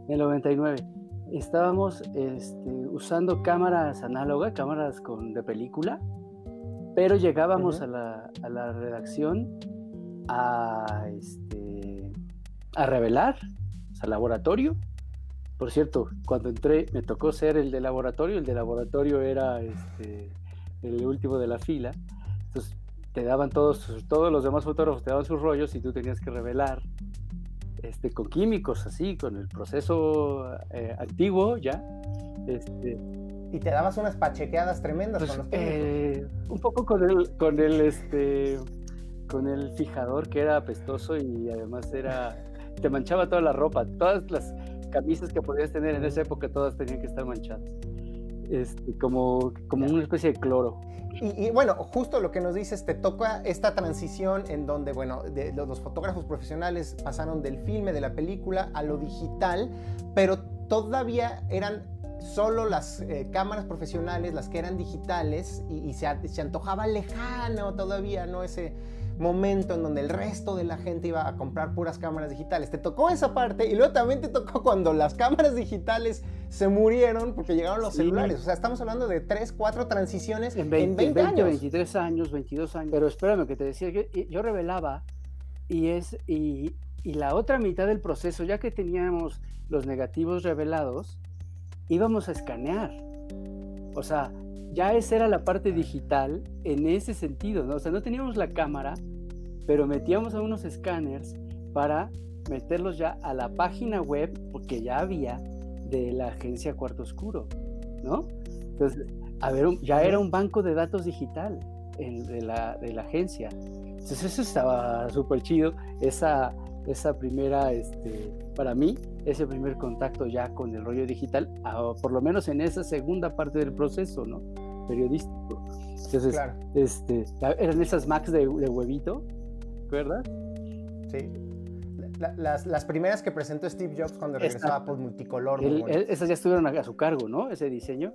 en el 99. Estábamos este, usando cámaras análogas, cámaras con, de película pero llegábamos a, la, a, la, redacción a, este, a revelar, al laboratorio. Por cierto, cuando entré me tocó ser el de laboratorio, el de laboratorio era este, el último de la fila. Entonces te daban todos, todos los demás fotógrafos te daban sus rollos y tú tenías que revelar este, con químicos así, con el proceso eh, antiguo ya. Este, y te dabas unas pachequeadas tremendas con los eh, Un poco con el, con el este con el fijador que era apestoso y además era te manchaba toda la ropa, todas las camisas que podías tener en esa época todas tenían que estar manchadas. Este, como, como una especie de cloro. Y, bueno, justo lo que nos dices, te toca esta transición en donde, bueno, de, los fotógrafos profesionales pasaron del filme, de la película, a lo digital, pero todavía eran solo las eh, cámaras profesionales, las que eran digitales, y, se, se, antojaba lejano todavía, ¿no? Ese momento en donde el resto de la gente iba a comprar puras cámaras digitales. Te tocó esa parte y luego también te tocó cuando las cámaras digitales se murieron porque llegaron los celulares. O sea, estamos hablando de 3, 4 transiciones en 20, en 20, 20 23 años, 22 años. Pero espérame que te decía que yo revelaba y es y, y la otra mitad del proceso, ya que teníamos los negativos revelados, íbamos a escanear. O sea, ya esa era la parte digital en ese sentido, ¿no? O sea, no teníamos la cámara, pero metíamos a unos escáneres para meterlos ya a la página web, porque ya había de la agencia Cuarto Oscuro, ¿no? Entonces, a ver, ya era un banco de datos digital de, la, de la agencia. Entonces, eso estaba súper chido, esa, esa primera, este, para mí, ese primer contacto ya con el rollo digital, por lo menos en esa segunda parte del proceso, ¿no? periodístico. Entonces, este, eran esas Macs de, huevito, ¿verdad? Sí. las, primeras que presentó Steve Jobs cuando regresó a Apple multicolor. esas ya estuvieron a, su cargo, ¿no? Ese diseño.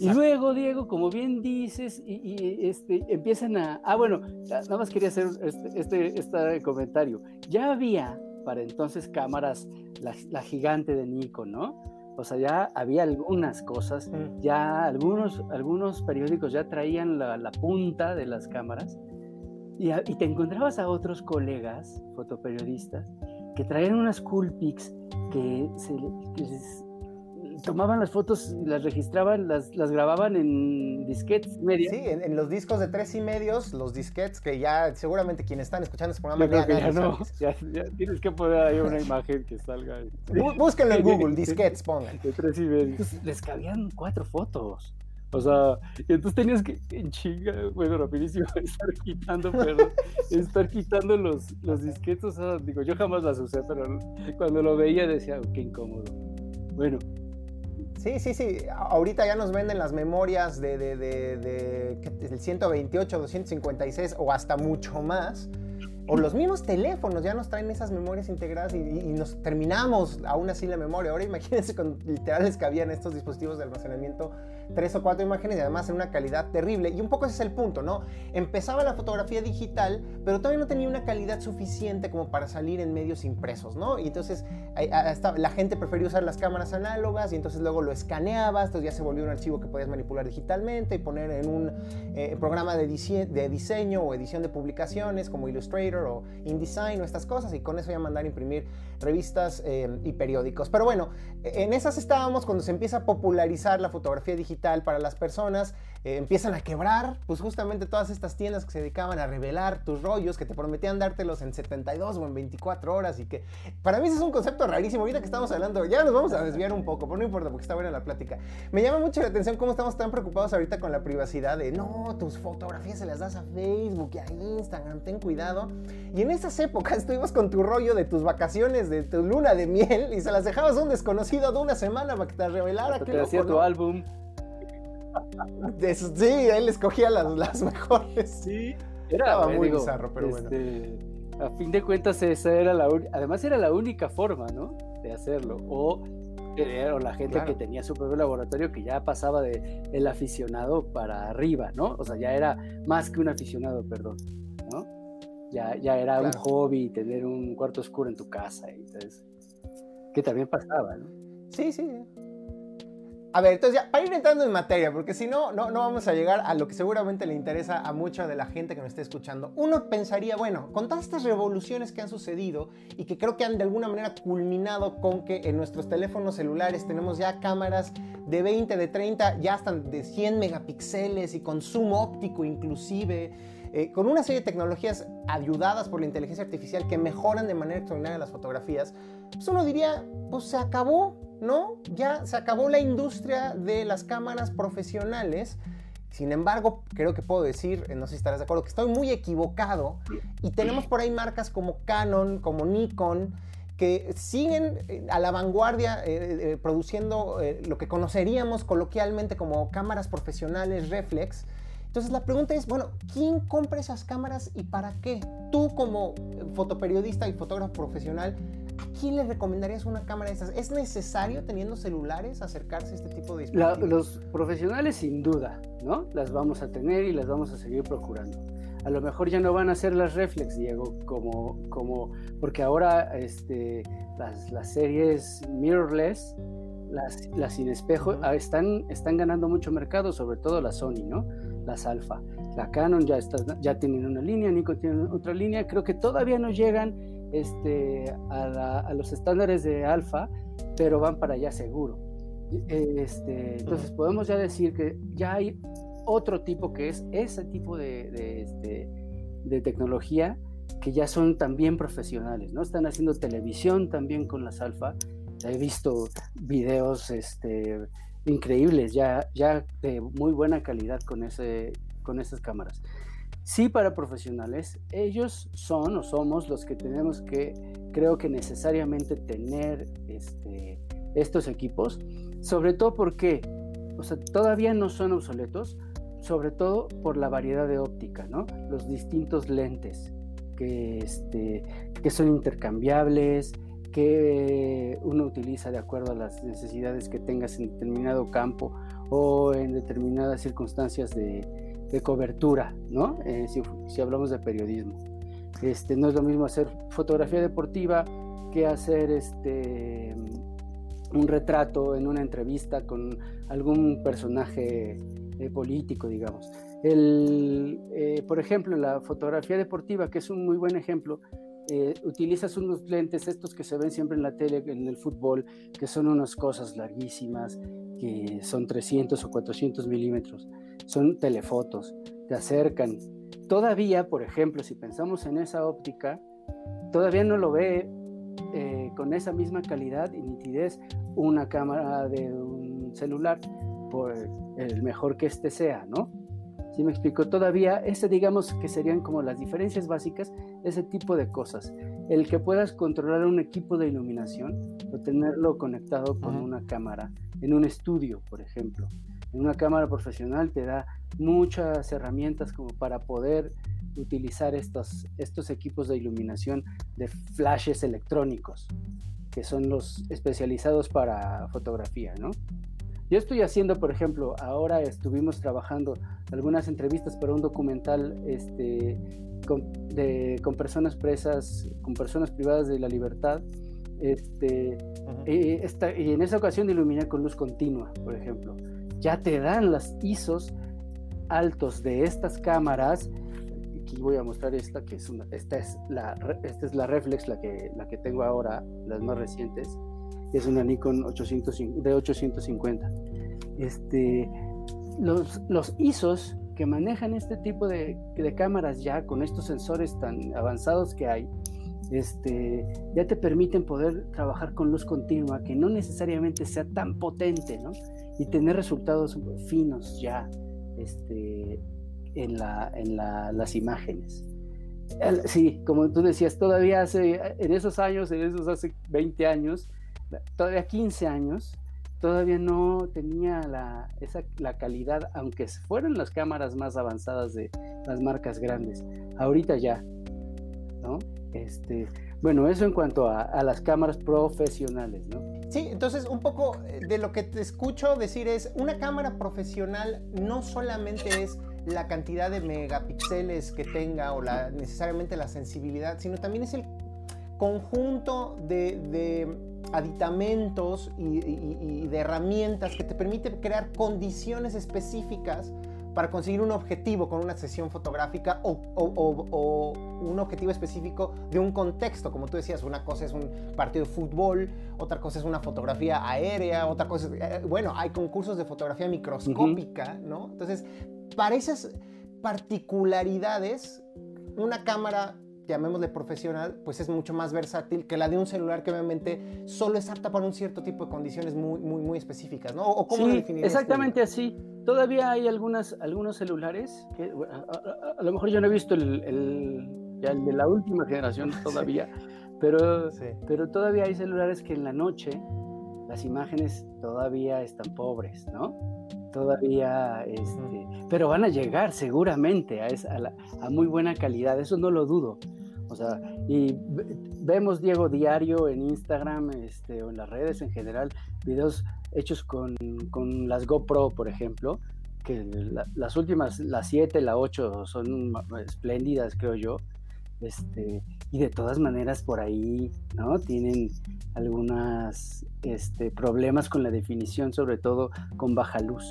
Y luego, Diego, como bien dices, y, este, empiezan a... Ah, bueno, nada más quería hacer este, este, este comentario. Ya había para entonces cámaras, la, gigante de Nikon, ¿no? O sea, ya había algunas cosas, mm. ya algunos, algunos periódicos ya traían la, punta de las cámaras y, te encontrabas a otros colegas, fotoperiodistas, que traían unas Coolpix que, se, que tomaban las fotos, las registraban, las, las grababan en disquetes media. Sí, en, los discos de tres y medios, los disquetes que ya seguramente quienes están escuchando este programa ya, ya no, ya, tienes que poner ahí una imagen que salga. Búsquenlo en Google, disquetes pongan. De tres y medios. les cabían cuatro fotos. O sea, entonces tenías que, en chinga, bueno, rapidísimo, estar quitando, perdón, estar quitando los, los disquetes. O sea, digo, yo jamás las usé, pero cuando lo veía decía, oh, qué incómodo. Bueno, Sí, sí, sí. Ahorita ya nos venden las memorias de, de, de, de, 128, 256 o hasta mucho más. O los mismos teléfonos ya nos traen esas memorias integradas y, nos terminamos aún así la memoria. Ahora imagínense con literales que habían estos dispositivos de almacenamiento tres o cuatro imágenes y además en una calidad terrible. Y un poco ese es el punto, ¿no? Empezaba la fotografía digital, pero todavía no tenía una calidad suficiente como para salir en medios impresos, ¿no? Y entonces la gente prefería usar las cámaras análogas y entonces luego lo escaneabas, entonces ya se volvió un archivo que podías manipular digitalmente y poner en un eh, programa de, diseño o edición de publicaciones como Illustrator o InDesign o estas cosas y con eso ya mandar imprimir revistas eh, y periódicos. Pero bueno, en esas estábamos cuando se empieza a popularizar la fotografía digital para las personas, eh, empiezan a quebrar, pues justamente todas estas tiendas que se dedicaban a revelar tus rollos, que te prometían dártelos en 72 o en 24 horas y que para mí ese es un concepto rarísimo. Ahorita que estamos hablando, ya nos vamos a desviar un poco, pero no importa porque está buena la plática. Me llama mucho la atención cómo estamos tan preocupados ahorita con la privacidad de no, tus fotografías se las das a Facebook y a Instagram, ten cuidado. Y en esas épocas estuvimos con tu rollo de tus vacaciones de tu luna de miel y se las dejabas a un desconocido de una semana para que te revelara. que te hacía tu álbum. Sí, él escogía las, las mejores. Sí, era muy bizarro, pero bueno. Este, a fin de cuentas, esa era la además era la única forma, ¿no? De hacerlo. O, o la gente que tenía su propio laboratorio que ya pasaba de el aficionado para arriba, ¿no? O sea, ya era más que un aficionado, perdón, ¿no? Ya, ya era un hobby tener un cuarto oscuro en tu casa. Y entonces, que también pasaba, ¿no? Sí, sí. A ver, entonces ya, para ir entrando en materia, porque si no, no, vamos a llegar a lo que seguramente le interesa a mucha de la gente que nos esté escuchando. Uno pensaría, bueno, con todas estas revoluciones que han sucedido y que creo que han de alguna manera culminado con que en nuestros teléfonos celulares tenemos ya cámaras de 20, de 30, ya hasta de 100 megapíxeles y con zoom óptico inclusive eh, con una serie de tecnologías ayudadas por la inteligencia artificial que mejoran de manera extraordinaria las fotografías, pues uno diría, pues se acabó, ¿no? Ya se acabó la industria de las cámaras profesionales. Sin embargo, creo que puedo decir, eh, no sé si estarás de acuerdo, que estoy muy equivocado y tenemos por ahí marcas como Canon, como Nikon, que siguen eh, a la vanguardia produciendo lo que conoceríamos coloquialmente como cámaras profesionales reflex entonces la pregunta es, bueno, ¿quién compra esas cámaras y para qué? Tú como fotoperiodista y fotógrafo profesional, ¿a quién le recomendarías una cámara de estas? ¿Es necesario teniendo celulares acercarse a este tipo de dispositivos? los profesionales sin duda, ¿no? Las vamos a tener y las vamos a seguir procurando. A lo mejor ya no van a ser las reflex, Diego, como, como porque ahora este, las, las series mirrorless, las, las sin espejo, ah, están, están ganando mucho mercado, sobre todo la Sony, ¿no? las alfa. La Canon ya, está, ya tienen una línea, Nikon tiene otra línea. Creo que todavía no llegan este, a, los estándares de alfa, pero van para allá seguro. Este, entonces podemos ya decir que ya hay otro tipo que es ese tipo de, de, este, de tecnología que ya son también profesionales, ¿no? Están haciendo televisión también con las alfa. He visto videos este, increíbles, ya, ya de muy buena calidad con, ese, con esas cámaras. Sí, para profesionales, ellos son o somos los que tenemos que, creo que necesariamente tener este, estos equipos, sobre todo porque o sea, todavía no son obsoletos, sobre todo por la variedad de óptica, ¿no? Los distintos lentes que, este, que son intercambiables, que uno utiliza de acuerdo a las necesidades que tengas en determinado campo o en determinadas circunstancias de, cobertura, ¿no? Eh, si, hablamos de periodismo. Este, no es lo mismo hacer fotografía deportiva que hacer este, un retrato en una entrevista con algún personaje eh, político, digamos. El, eh, por ejemplo, la fotografía deportiva, que es un muy buen ejemplo, eh, utilizas unos lentes, estos que se ven siempre en la tele, en el fútbol, que son unas cosas larguísimas, que son 300 o 400 milímetros, son telefotos, te acercan. Todavía, por ejemplo, si pensamos en esa óptica, todavía no lo ve eh, con esa misma calidad y nitidez una cámara de un celular, por el mejor que este sea, ¿no? Si me explico, todavía ese digamos que serían como las diferencias básicas, ese tipo de cosas. El que puedas controlar un equipo de iluminación o tenerlo conectado con una cámara en un estudio, por ejemplo. Una cámara profesional te da muchas herramientas como para poder utilizar estos, estos equipos de iluminación de flashes electrónicos, que son los especializados para fotografía, ¿no? Yo estoy haciendo, por ejemplo, ahora estuvimos trabajando algunas entrevistas para un documental este, con, con personas presas, con personas privadas de la libertad. Este, y, y, en esa ocasión iluminé con luz continua, por ejemplo. Ya te dan las ISOs altos de estas cámaras. Aquí voy a mostrar esta, que es una, esta es la, esta es la reflex, la que, la que tengo ahora, las más recientes es una Nikon 800, de 850. Este, los, los ISOs que manejan este tipo de, de, cámaras ya con estos sensores tan avanzados que hay, este, ya te permiten poder trabajar con luz continua, que no necesariamente sea tan potente, ¿no? Y tener resultados finos ya este, en, la, en la, las imágenes. Sí, como tú decías, todavía hace, en esos años, en esos hace 20 años, todavía 15 años, todavía no tenía la, esa, la calidad, aunque fueran las cámaras más avanzadas de las marcas grandes. Ahorita ya, ¿no? Este, bueno, eso en cuanto a, las cámaras profesionales, ¿no? Sí, entonces un poco eh, de lo que te escucho decir es, una cámara profesional no solamente es la cantidad de megapíxeles que tenga o la, necesariamente la sensibilidad, sino también es el conjunto de, aditamentos y, de herramientas que te permiten crear condiciones específicas para conseguir un objetivo con una sesión fotográfica o, un objetivo específico de un contexto. Como tú decías, una cosa es un partido de fútbol, otra cosa es una fotografía aérea, otra cosa es, eh, bueno, hay concursos de fotografía microscópica, ¿no? Entonces, para esas particularidades, una cámara llamémosle profesional, pues es mucho más versátil que la de un celular que obviamente solo es apta para un cierto tipo de condiciones muy, muy, muy específicas, ¿no? ¿O cómo sí, Exactamente así. Todavía hay algunas, algunos celulares que a, lo mejor yo no he visto el, el, de la última generación todavía, pero, pero todavía hay celulares que en la noche las imágenes todavía están pobres, ¿no? Todavía, este, pero van a llegar seguramente a, esa, a, a muy buena calidad, eso no lo dudo. O sea, y vemos Diego diario en Instagram este, o en las redes en general, videos hechos con, con las GoPro, por ejemplo, que las últimas, las 7, la 8 son espléndidas, creo yo. Este, y de todas maneras por ahí, ¿no? Tienen algunos este, problemas con la definición, sobre todo con baja luz.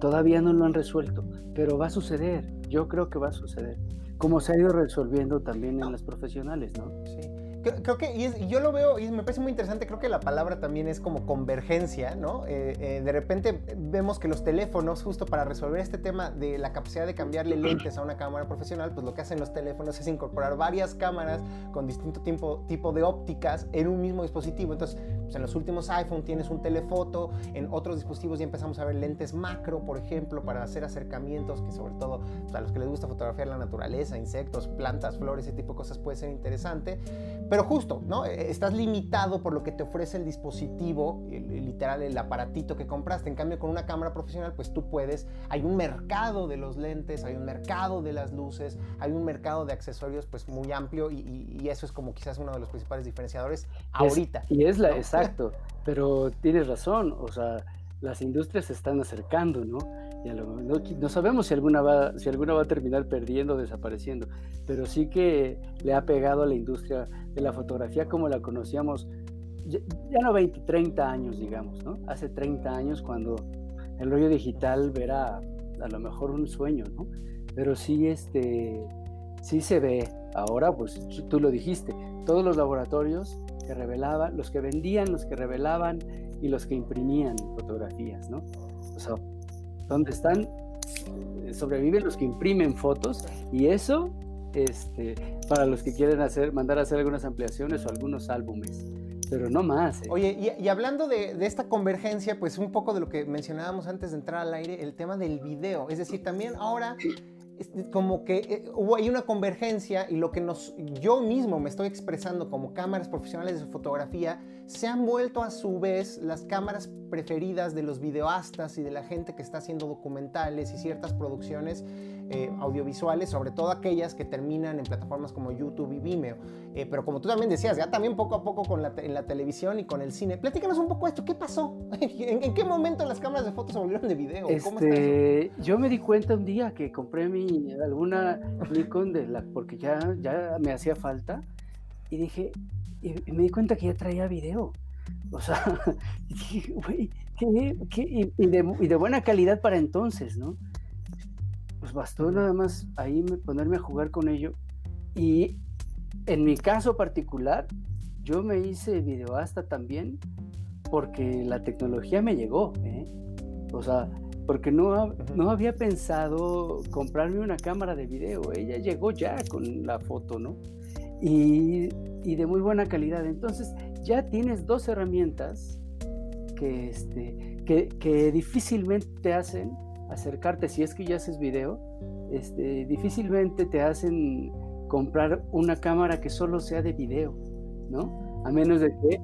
Todavía no lo han resuelto, pero va a suceder. Yo creo que va a suceder como se ha ido resolviendo también en las profesionales, ¿no? Sí. Creo, que, y, yo lo veo, y me parece muy interesante, creo que la palabra también es como convergencia, ¿no? Eh, eh, de repente vemos que los teléfonos, justo para resolver este tema de la capacidad de cambiarle lentes a una cámara profesional, pues lo que hacen los teléfonos es incorporar varias cámaras con distinto tipo, tipo de ópticas en un mismo dispositivo. Entonces, pues en los últimos iPhone tienes un telefoto, en otros dispositivos ya empezamos a ver lentes macro, por ejemplo, para hacer acercamientos que sobre todo pues, a los que les gusta fotografiar la naturaleza, insectos, plantas, flores, ese tipo de cosas puede ser interesante pero justo, ¿no? E, estás limitado por lo que te ofrece el dispositivo, literal, el aparatito que compraste. En cambio, con una cámara profesional, pues tú puedes, hay un mercado de los lentes, hay un mercado de las luces, hay un mercado de accesorios, pues muy amplio y, eso es como quizás uno de los principales diferenciadores ahorita. y es la, exacto, pero tienes razón, o sea, las industrias se están acercando, ¿no? no, sabemos si alguna, va, si alguna va a terminar perdiendo o desapareciendo, pero sí que le ha pegado a la industria de la fotografía como la conocíamos, ya, no 20, 30 años, digamos, ¿no? Hace 30 años cuando el rollo digital era a lo mejor un sueño, ¿no? Pero sí, este, sí se ve. Ahora, pues tú lo dijiste, todos los laboratorios que revelaban, los que vendían, los que revelaban y los que imprimían fotografías, ¿no? O sea, ¿dónde están? Eh, sobreviven los que imprimen fotos y eso, este, para los que quieren hacer, mandar a hacer algunas ampliaciones o algunos álbumes pero no más. ¿eh? Oye, y, hablando de, de, esta convergencia, pues un poco de lo que mencionábamos antes de entrar al aire, el tema del video. Es decir, también ahora como que eh, hubo ahí una convergencia y lo que nos, yo mismo me estoy expresando como cámaras profesionales de fotografía, se han vuelto a su vez las cámaras preferidas de los videoastas y de la gente que está haciendo documentales y ciertas producciones eh, audiovisuales, sobre todo aquellas que terminan en plataformas como YouTube y Vimeo. Eh, pero como tú también decías, ya también poco a poco con la en la televisión y con el cine. Platícanos un poco esto, ¿qué pasó? ¿En, qué momento las cámaras de fotos se volvieron de video? Este, yo me di cuenta un día que compré mi alguna Nikon de la, porque ya, ya me hacía falta y dije, y, me di cuenta que ya traía video. O sea, y dije, güey, ¿qué, y, de, y de buena calidad para entonces, ¿no? Pues bastó nada más ahí ponerme a jugar con ello. Y en mi caso particular, yo me hice videoasta también porque la tecnología me llegó. ¿eh? O sea, porque no, no había pensado comprarme una cámara de video. Ella llegó ya con la foto, ¿no? Y, y de muy buena calidad. Entonces, ya tienes dos herramientas que, este, que, que difícilmente te hacen acercarte, si es que ya haces video, este, difícilmente te hacen comprar una cámara que solo sea de video, ¿no? A menos de que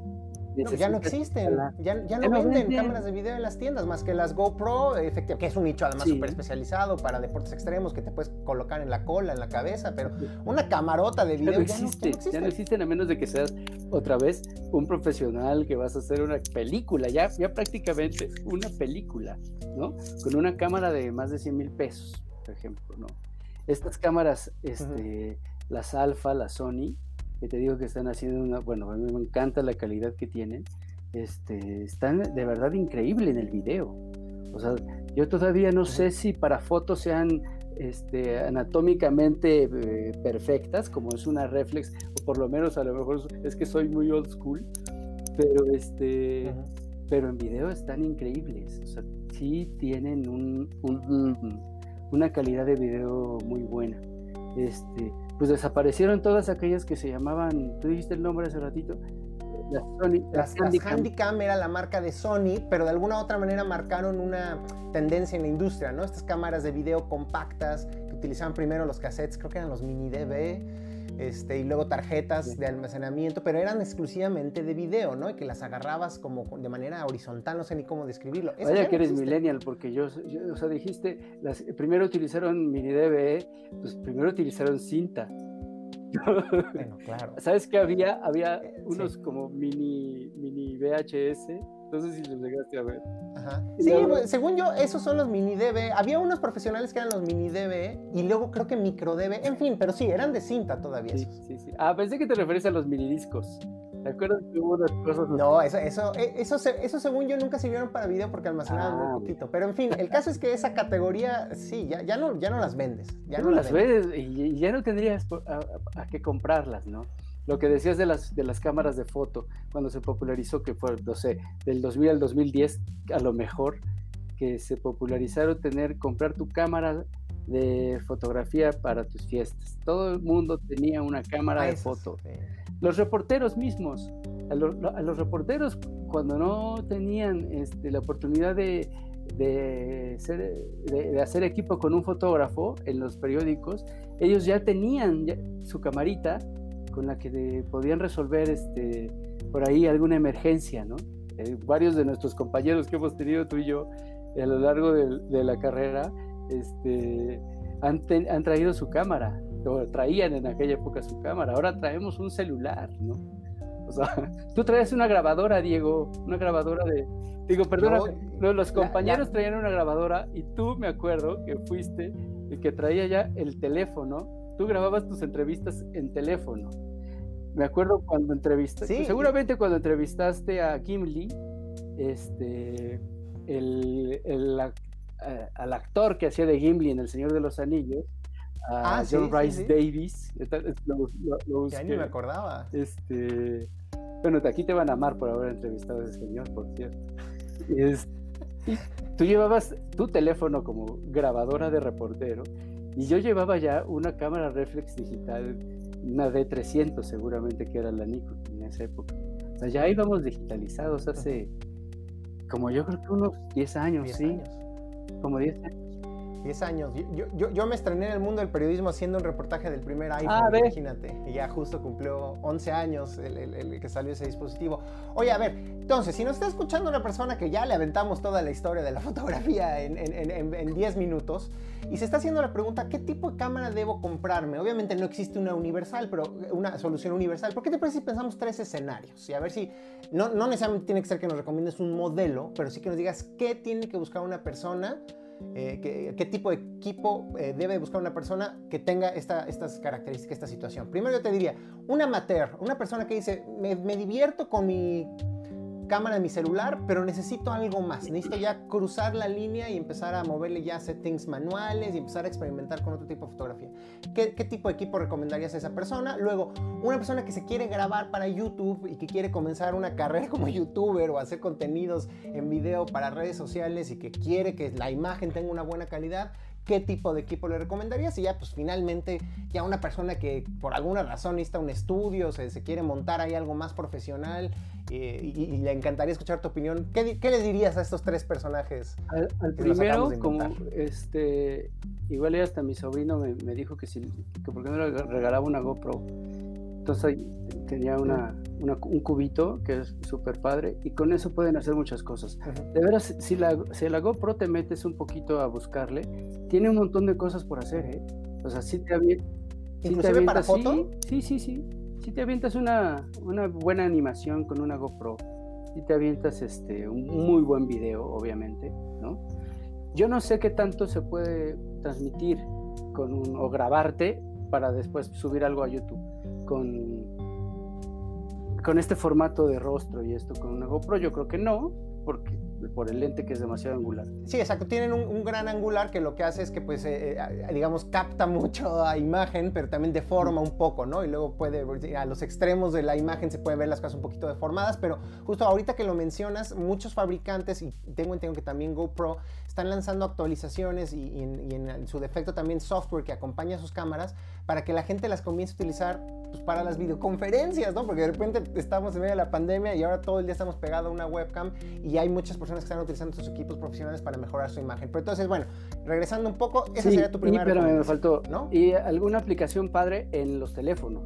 ya no existen, ya, no venden, cámaras de video en las tiendas, más que las GoPro, efectivamente, que es un nicho además súper especializado para deportes extremos que te puedes colocar en la cola, en la cabeza, pero una camarota de video ya no, existe, ya no, existen. a menos de que seas otra vez un profesional que vas a hacer una película, ya, ya prácticamente una película, ¿no? Con una cámara de más de 100 mil pesos, por ejemplo, ¿no? Estas cámaras, este, las Alpha, las Sony, que te digo que están haciendo una, bueno, a mí me encanta la calidad que tienen, este, están de verdad increíble en el video. O sea, yo todavía no sé si para fotos sean este, anatómicamente eh, perfectas, como es una reflex, o por lo menos a lo mejor es que soy muy old school, pero este, pero en video están increíbles. O sea, sí tienen un, una calidad de video muy buena. Este, pues desaparecieron todas aquellas que se llamaban, tú dijiste el nombre hace ratito, las, Sony, las, Handycam. era la marca de Sony, pero de alguna u otra manera marcaron una tendencia en la industria, ¿no? Estas cámaras de video compactas que utilizaban primero los cassettes, creo que eran los mini DV, este, y luego tarjetas de almacenamiento, pero eran exclusivamente de video, ¿no? Y que las agarrabas como de manera horizontal, no sé ni cómo describirlo. Vaya que eres millennial, porque yo, o sea, dijiste, las, primero utilizaron mini DV, pues primero utilizaron cinta. Bueno, claro. ¿Sabes qué había? Había eh, unos como mini, mini VHS no sé si los llegaste a ver. Ajá. Sí, pues, según yo, esos son los mini DB. Había unos profesionales que eran los mini DB y luego creo que micro DB. En fin, pero sí, eran de cinta todavía. Sí, sí, sí. Ah, pensé que te referías a los mini discos. ¿Te acuerdas que hubo unas cosas? No, eso, eso, eh, eso, eso, según yo nunca sirvieron para video porque almacenaban muy ah, poquito. Pero en fin, el caso es que esa categoría, sí, ya, ya, no, ya no las vendes. Ya no, las vendes y ya no tendrías a, que comprarlas, ¿no? Lo que decías de las, de las cámaras de foto, cuando se popularizó, que fue, no sé, del 2000 al 2010, a lo mejor, que se popularizaron tener, comprar tu cámara de fotografía para tus fiestas. Todo el mundo tenía una cámara de foto. Los reporteros mismos, a, los reporteros cuando no tenían este, la oportunidad de, de, de, hacer equipo con un fotógrafo en los periódicos, ellos ya tenían su camarita con la que podían resolver este, por ahí alguna emergencia, ¿no? Eh, varios de nuestros compañeros que hemos tenido tú y yo a lo largo de, la carrera este, han, han, traído su cámara, o traían en aquella época su cámara, ahora traemos un celular, ¿no? O sea, tú traes una grabadora, Diego, una grabadora de... Digo, perdona, los compañeros traían una grabadora y tú me acuerdo que fuiste el que traía ya el teléfono, tú grababas tus entrevistas en teléfono. Me acuerdo cuando entrevistaste, seguramente cuando entrevistaste a Gimli, este, el, el, eh, al actor que hacía de Gimli en El Señor de los Anillos, a ah, John Rice Davis. ya ni me acordaba. Este, bueno, aquí te van a amar por haber entrevistado a ese señor, por cierto. Es, tú llevabas tu teléfono como grabadora de reportero y yo llevaba ya una cámara reflex digital, una D300 seguramente que era la Nikon en esa época. O sea, ya íbamos digitalizados hace como yo creo que unos 10 años, sí. Como 10 años. 10 años. Yo, yo, yo, me estrené en el mundo del periodismo haciendo un reportaje del primer iPhone, ah, imagínate. Y ya justo cumplió 11 años el, el, que salió ese dispositivo. Oye, a ver, entonces, si nos está escuchando una persona que ya le aventamos toda la historia de la fotografía en, en, en 10 minutos y se está haciendo la pregunta, ¿qué tipo de cámara debo comprarme? Obviamente no existe una universal, pero una solución universal. ¿Por qué te parece si pensamos tres escenarios? Y a ver si, no, no necesariamente tiene que ser que nos recomiendes un modelo, pero sí que nos digas qué tiene que buscar una persona eh, qué, tipo de equipo eh, debe buscar una persona que tenga estas características, esta situación. Primero yo te diría, un amateur, una persona que dice, me, me divierto con mi cámara de mi celular, pero necesito algo más. Necesito ya cruzar la línea y empezar a moverle ya settings manuales y empezar a experimentar con otro tipo de fotografía. ¿Qué, tipo de equipo recomendarías a esa persona? Luego, una persona que se quiere grabar para YouTube y que quiere comenzar una carrera como youtuber o hacer contenidos en video para redes sociales y que quiere que la imagen tenga una buena calidad qué tipo de equipo le recomendarías y ya pues finalmente ya una persona que por alguna razón necesita un estudio, se, se quiere montar ahí algo más profesional eh, y, le encantaría escuchar tu opinión. ¿Qué, ¿Qué, les dirías a estos tres personajes? Al, primero, como este, igual hasta mi sobrino me, me dijo que si, que por qué no le regalaba una GoPro. Entonces tenía una, un cubito que es súper padre y con eso pueden hacer muchas cosas. De veras, si la, si la GoPro te metes un poquito a buscarle, tiene un montón de cosas por hacer, ¿eh? O sea, si te, avientas... ¿Inclusive para foto? Sí, sí, sí. Si te avientas una, una buena animación con una GoPro, si te avientas este, un muy buen video, obviamente, ¿no? Yo no sé qué tanto se puede transmitir con un, o grabarte para después subir algo a YouTube con con este formato de rostro y esto con una GoPro, yo creo que no, porque por el lente que es demasiado angular. Sí, exacto. Tienen un, gran angular que lo que hace es que, pues, eh, eh, digamos, capta mucho la imagen, pero también deforma un poco, ¿no? Y luego puede, a los extremos de la imagen se pueden ver las cosas un poquito deformadas, pero justo ahorita que lo mencionas, muchos fabricantes, y tengo entendido que también GoPro, están lanzando actualizaciones y, en, su defecto también software que acompaña a sus cámaras para que la gente las comience a utilizar pues, para las videoconferencias, ¿no? Porque de repente estamos en medio de la pandemia y ahora todo el día estamos pegados a una webcam y hay muchas personas que están utilizando sus equipos profesionales para mejorar su imagen. Pero entonces, bueno, regresando un poco, esa sería tu primera pero me faltó, ¿no? Y alguna aplicación padre en los teléfonos.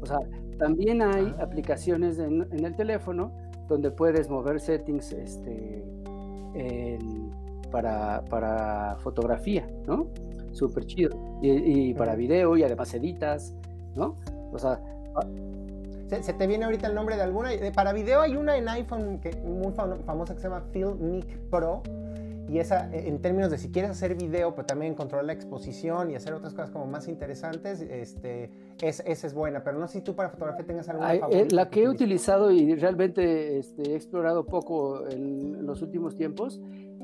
O sea, también hay ah. aplicaciones en, el teléfono donde puedes mover settings este, en para, para fotografía, ¿no? Súper chido. Y, para video y además editas, ¿no? O sea... Ah. ¿Se, te viene ahorita el nombre de alguna? Para video hay una en iPhone que, muy famosa que se llama Filmic Pro. Y esa, e, en términos de si quieres hacer video, pero también controlar la exposición y hacer otras cosas como más interesantes, este, es, esa es buena. Pero no sé si tú para fotografía tengas alguna eh, La que he utilizado y realmente este, he explorado poco en los últimos tiempos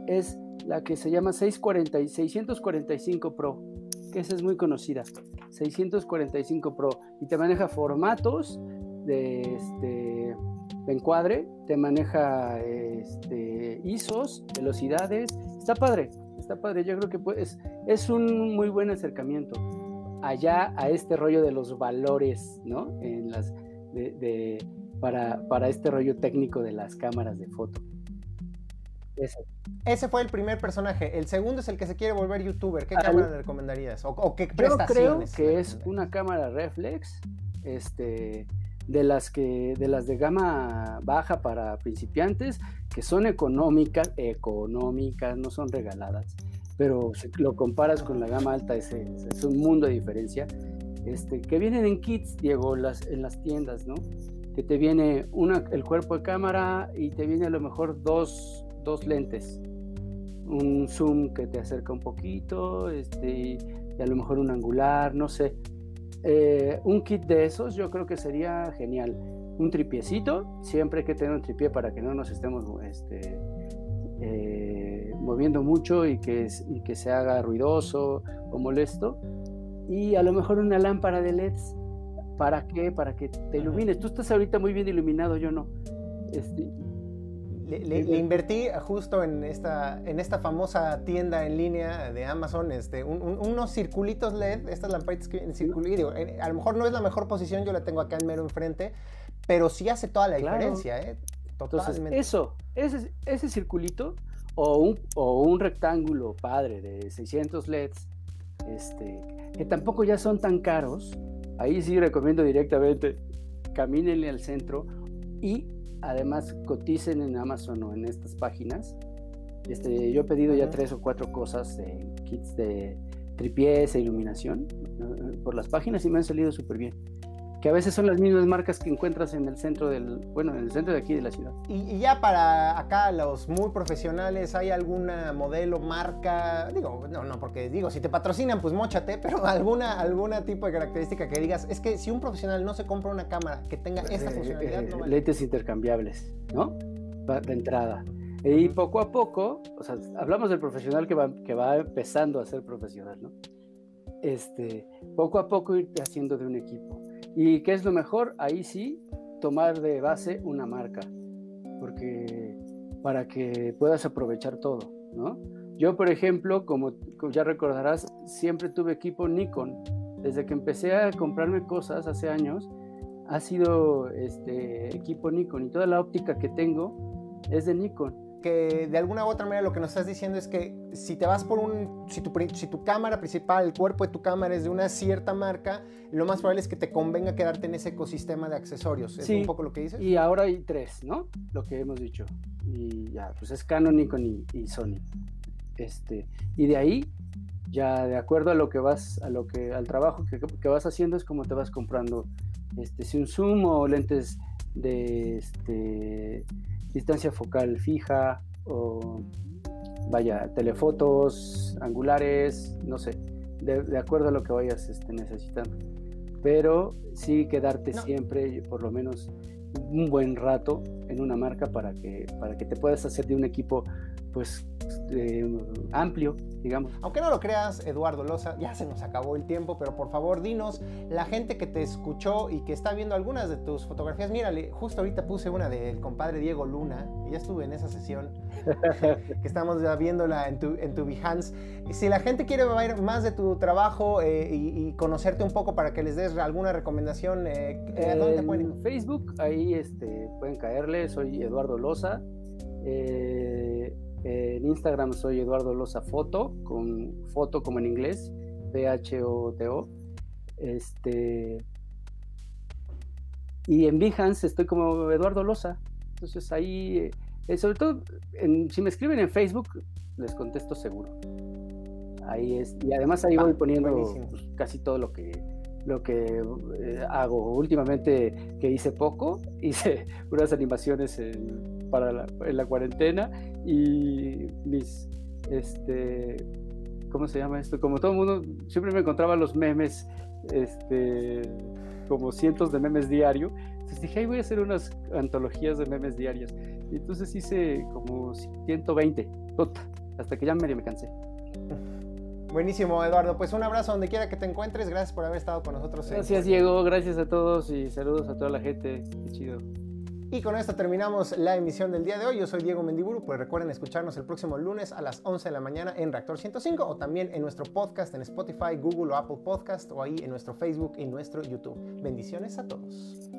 es la que se llama 640, 645 Pro, que esa es muy conocida, 645 Pro, y te maneja formatos de, este, encuadre, te maneja este, ISOs, velocidades, está padre, está padre, yo creo que es un muy buen acercamiento allá a este rollo de los valores, ¿no? En las, para, para este rollo técnico de las cámaras de foto. Ese. fue el primer personaje. El segundo es el que se quiere volver youtuber. ¿Qué cámara le recomendarías? ¿O, qué prestaciones? Yo creo que es una cámara reflex este, de las que de las de gama baja para principiantes que son económicas económicas no son regaladas pero si lo comparas con la gama alta es, es un mundo de diferencia este que vienen en kits Diego las en las tiendas no que te viene una el cuerpo de cámara y te viene a lo mejor dos, dos lentes un zoom que te acerca un poquito este y a lo mejor un angular no sé eh, un kit de esos yo creo que sería genial. Un tripiecito, siempre hay que tener un tripié para que no nos estemos este, eh, moviendo mucho y que, y que se haga ruidoso o molesto. Y a lo mejor una lámpara de LEDs. ¿Para qué? Para que te ilumines. Tú estás ahorita muy bien iluminado, yo no. Este, le, invertí justo en esta, en esta famosa tienda en línea de Amazon este, unos circulitos LED, estas lamparitas que en circulito. a lo mejor no es la mejor posición, yo la tengo acá en mero enfrente, pero sí hace toda la diferencia. ¿eh? Totalmente. eso, ese, ese circulito o un, o un rectángulo padre de 600 LEDs, este, que tampoco ya son tan caros, ahí sí recomiendo directamente, camínenle al centro y además coticen en Amazon o en estas páginas. Este, yo he pedido ya tres o cuatro cosas, de kits de tripiés e iluminación por las páginas y me han salido súper bien. Que a veces son las mismas marcas que encuentras en el centro del, bueno, en el centro de aquí de la ciudad. Y, ya para acá, los muy profesionales, ¿hay alguna modelo, marca? Digo, no, no, porque digo, si te patrocinan, pues mochate, pero alguna, alguna tipo de característica que digas, es que si un profesional no se compra una cámara que tenga esta eh, funcionalidad, eh, no Lentes intercambiables, ¿no? De entrada. Y poco a poco, o sea, hablamos del profesional que va, que va empezando a ser profesional, ¿no? Este, poco a poco ir haciendo de un equipo. ¿Y qué es lo mejor? Ahí sí, tomar de base una marca, porque para que puedas aprovechar todo, ¿no? Yo, por ejemplo, como, ya recordarás, siempre tuve equipo Nikon. Desde que empecé a comprarme cosas hace años, ha sido este equipo Nikon y toda la óptica que tengo es de Nikon que de alguna u otra manera lo que nos estás diciendo es que si te vas por un, si tu, si tu cámara principal, el cuerpo de tu cámara es de una cierta marca, lo más probable es que te convenga quedarte en ese ecosistema de accesorios. ¿Es un poco lo que dices? Y ahora hay tres, ¿no? Lo que hemos dicho. Y ya, pues es Canon, Nikon y, Sony. Este, y de ahí, ya de acuerdo a lo que vas, a lo que, al trabajo que, que vas haciendo, es como te vas comprando, este, si un zoom o lentes de, este, distancia focal fija o vaya, telefotos, angulares, no sé, de, acuerdo a lo que vayas este, necesitando. Pero sí quedarte siempre, por lo menos un buen rato en una marca para que, para que te puedas hacer de un equipo pues eh, amplio, digamos. Aunque no lo creas, Eduardo Loza, ya se nos acabó el tiempo, pero por favor dinos, la gente que te escuchó y que está viendo algunas de tus fotografías, mírale, justo ahorita puse una del compadre Diego Luna, y ya estuve en esa sesión, que estamos viéndola en tu, en tu Behance. Si la gente quiere ver más de tu trabajo eh, y, conocerte un poco para que les des alguna recomendación, eh, ¿dónde te pueden? En Facebook, ahí este, pueden caerle, soy Eduardo Loza. Eh, en Instagram soy Eduardo Loza Foto, con foto como en inglés, P-H-O-T-O. Este, y en Behance estoy como Eduardo Loza. Entonces ahí, eh, sobre todo, si me escriben en Facebook, les contesto seguro. Ahí es. Y además ahí voy poniendo pues, casi todo lo que lo que eh, hago. Últimamente que hice poco, hice unas animaciones para la, en la cuarentena y mis, este, ¿cómo se llama esto? Como todo el mundo, siempre me encontraba los memes, este, como cientos de memes diario. Entonces dije, ahí voy a hacer unas antologías de memes diarios. Y entonces hice como 120, hasta que ya medio me cansé. Buenísimo, Eduardo. Pues un abrazo donde quiera que te encuentres. Gracias por haber estado con nosotros. Gracias, Diego. Gracias a todos y saludos a toda la gente. Qué chido. Y con esto terminamos la emisión del día de hoy. Yo soy Diego Mendiburu. Pues recuerden escucharnos el próximo lunes a las 11 de la mañana en Reactor 105 o también en nuestro podcast en Spotify, Google o Apple Podcast o ahí en nuestro Facebook y nuestro YouTube. Bendiciones a todos.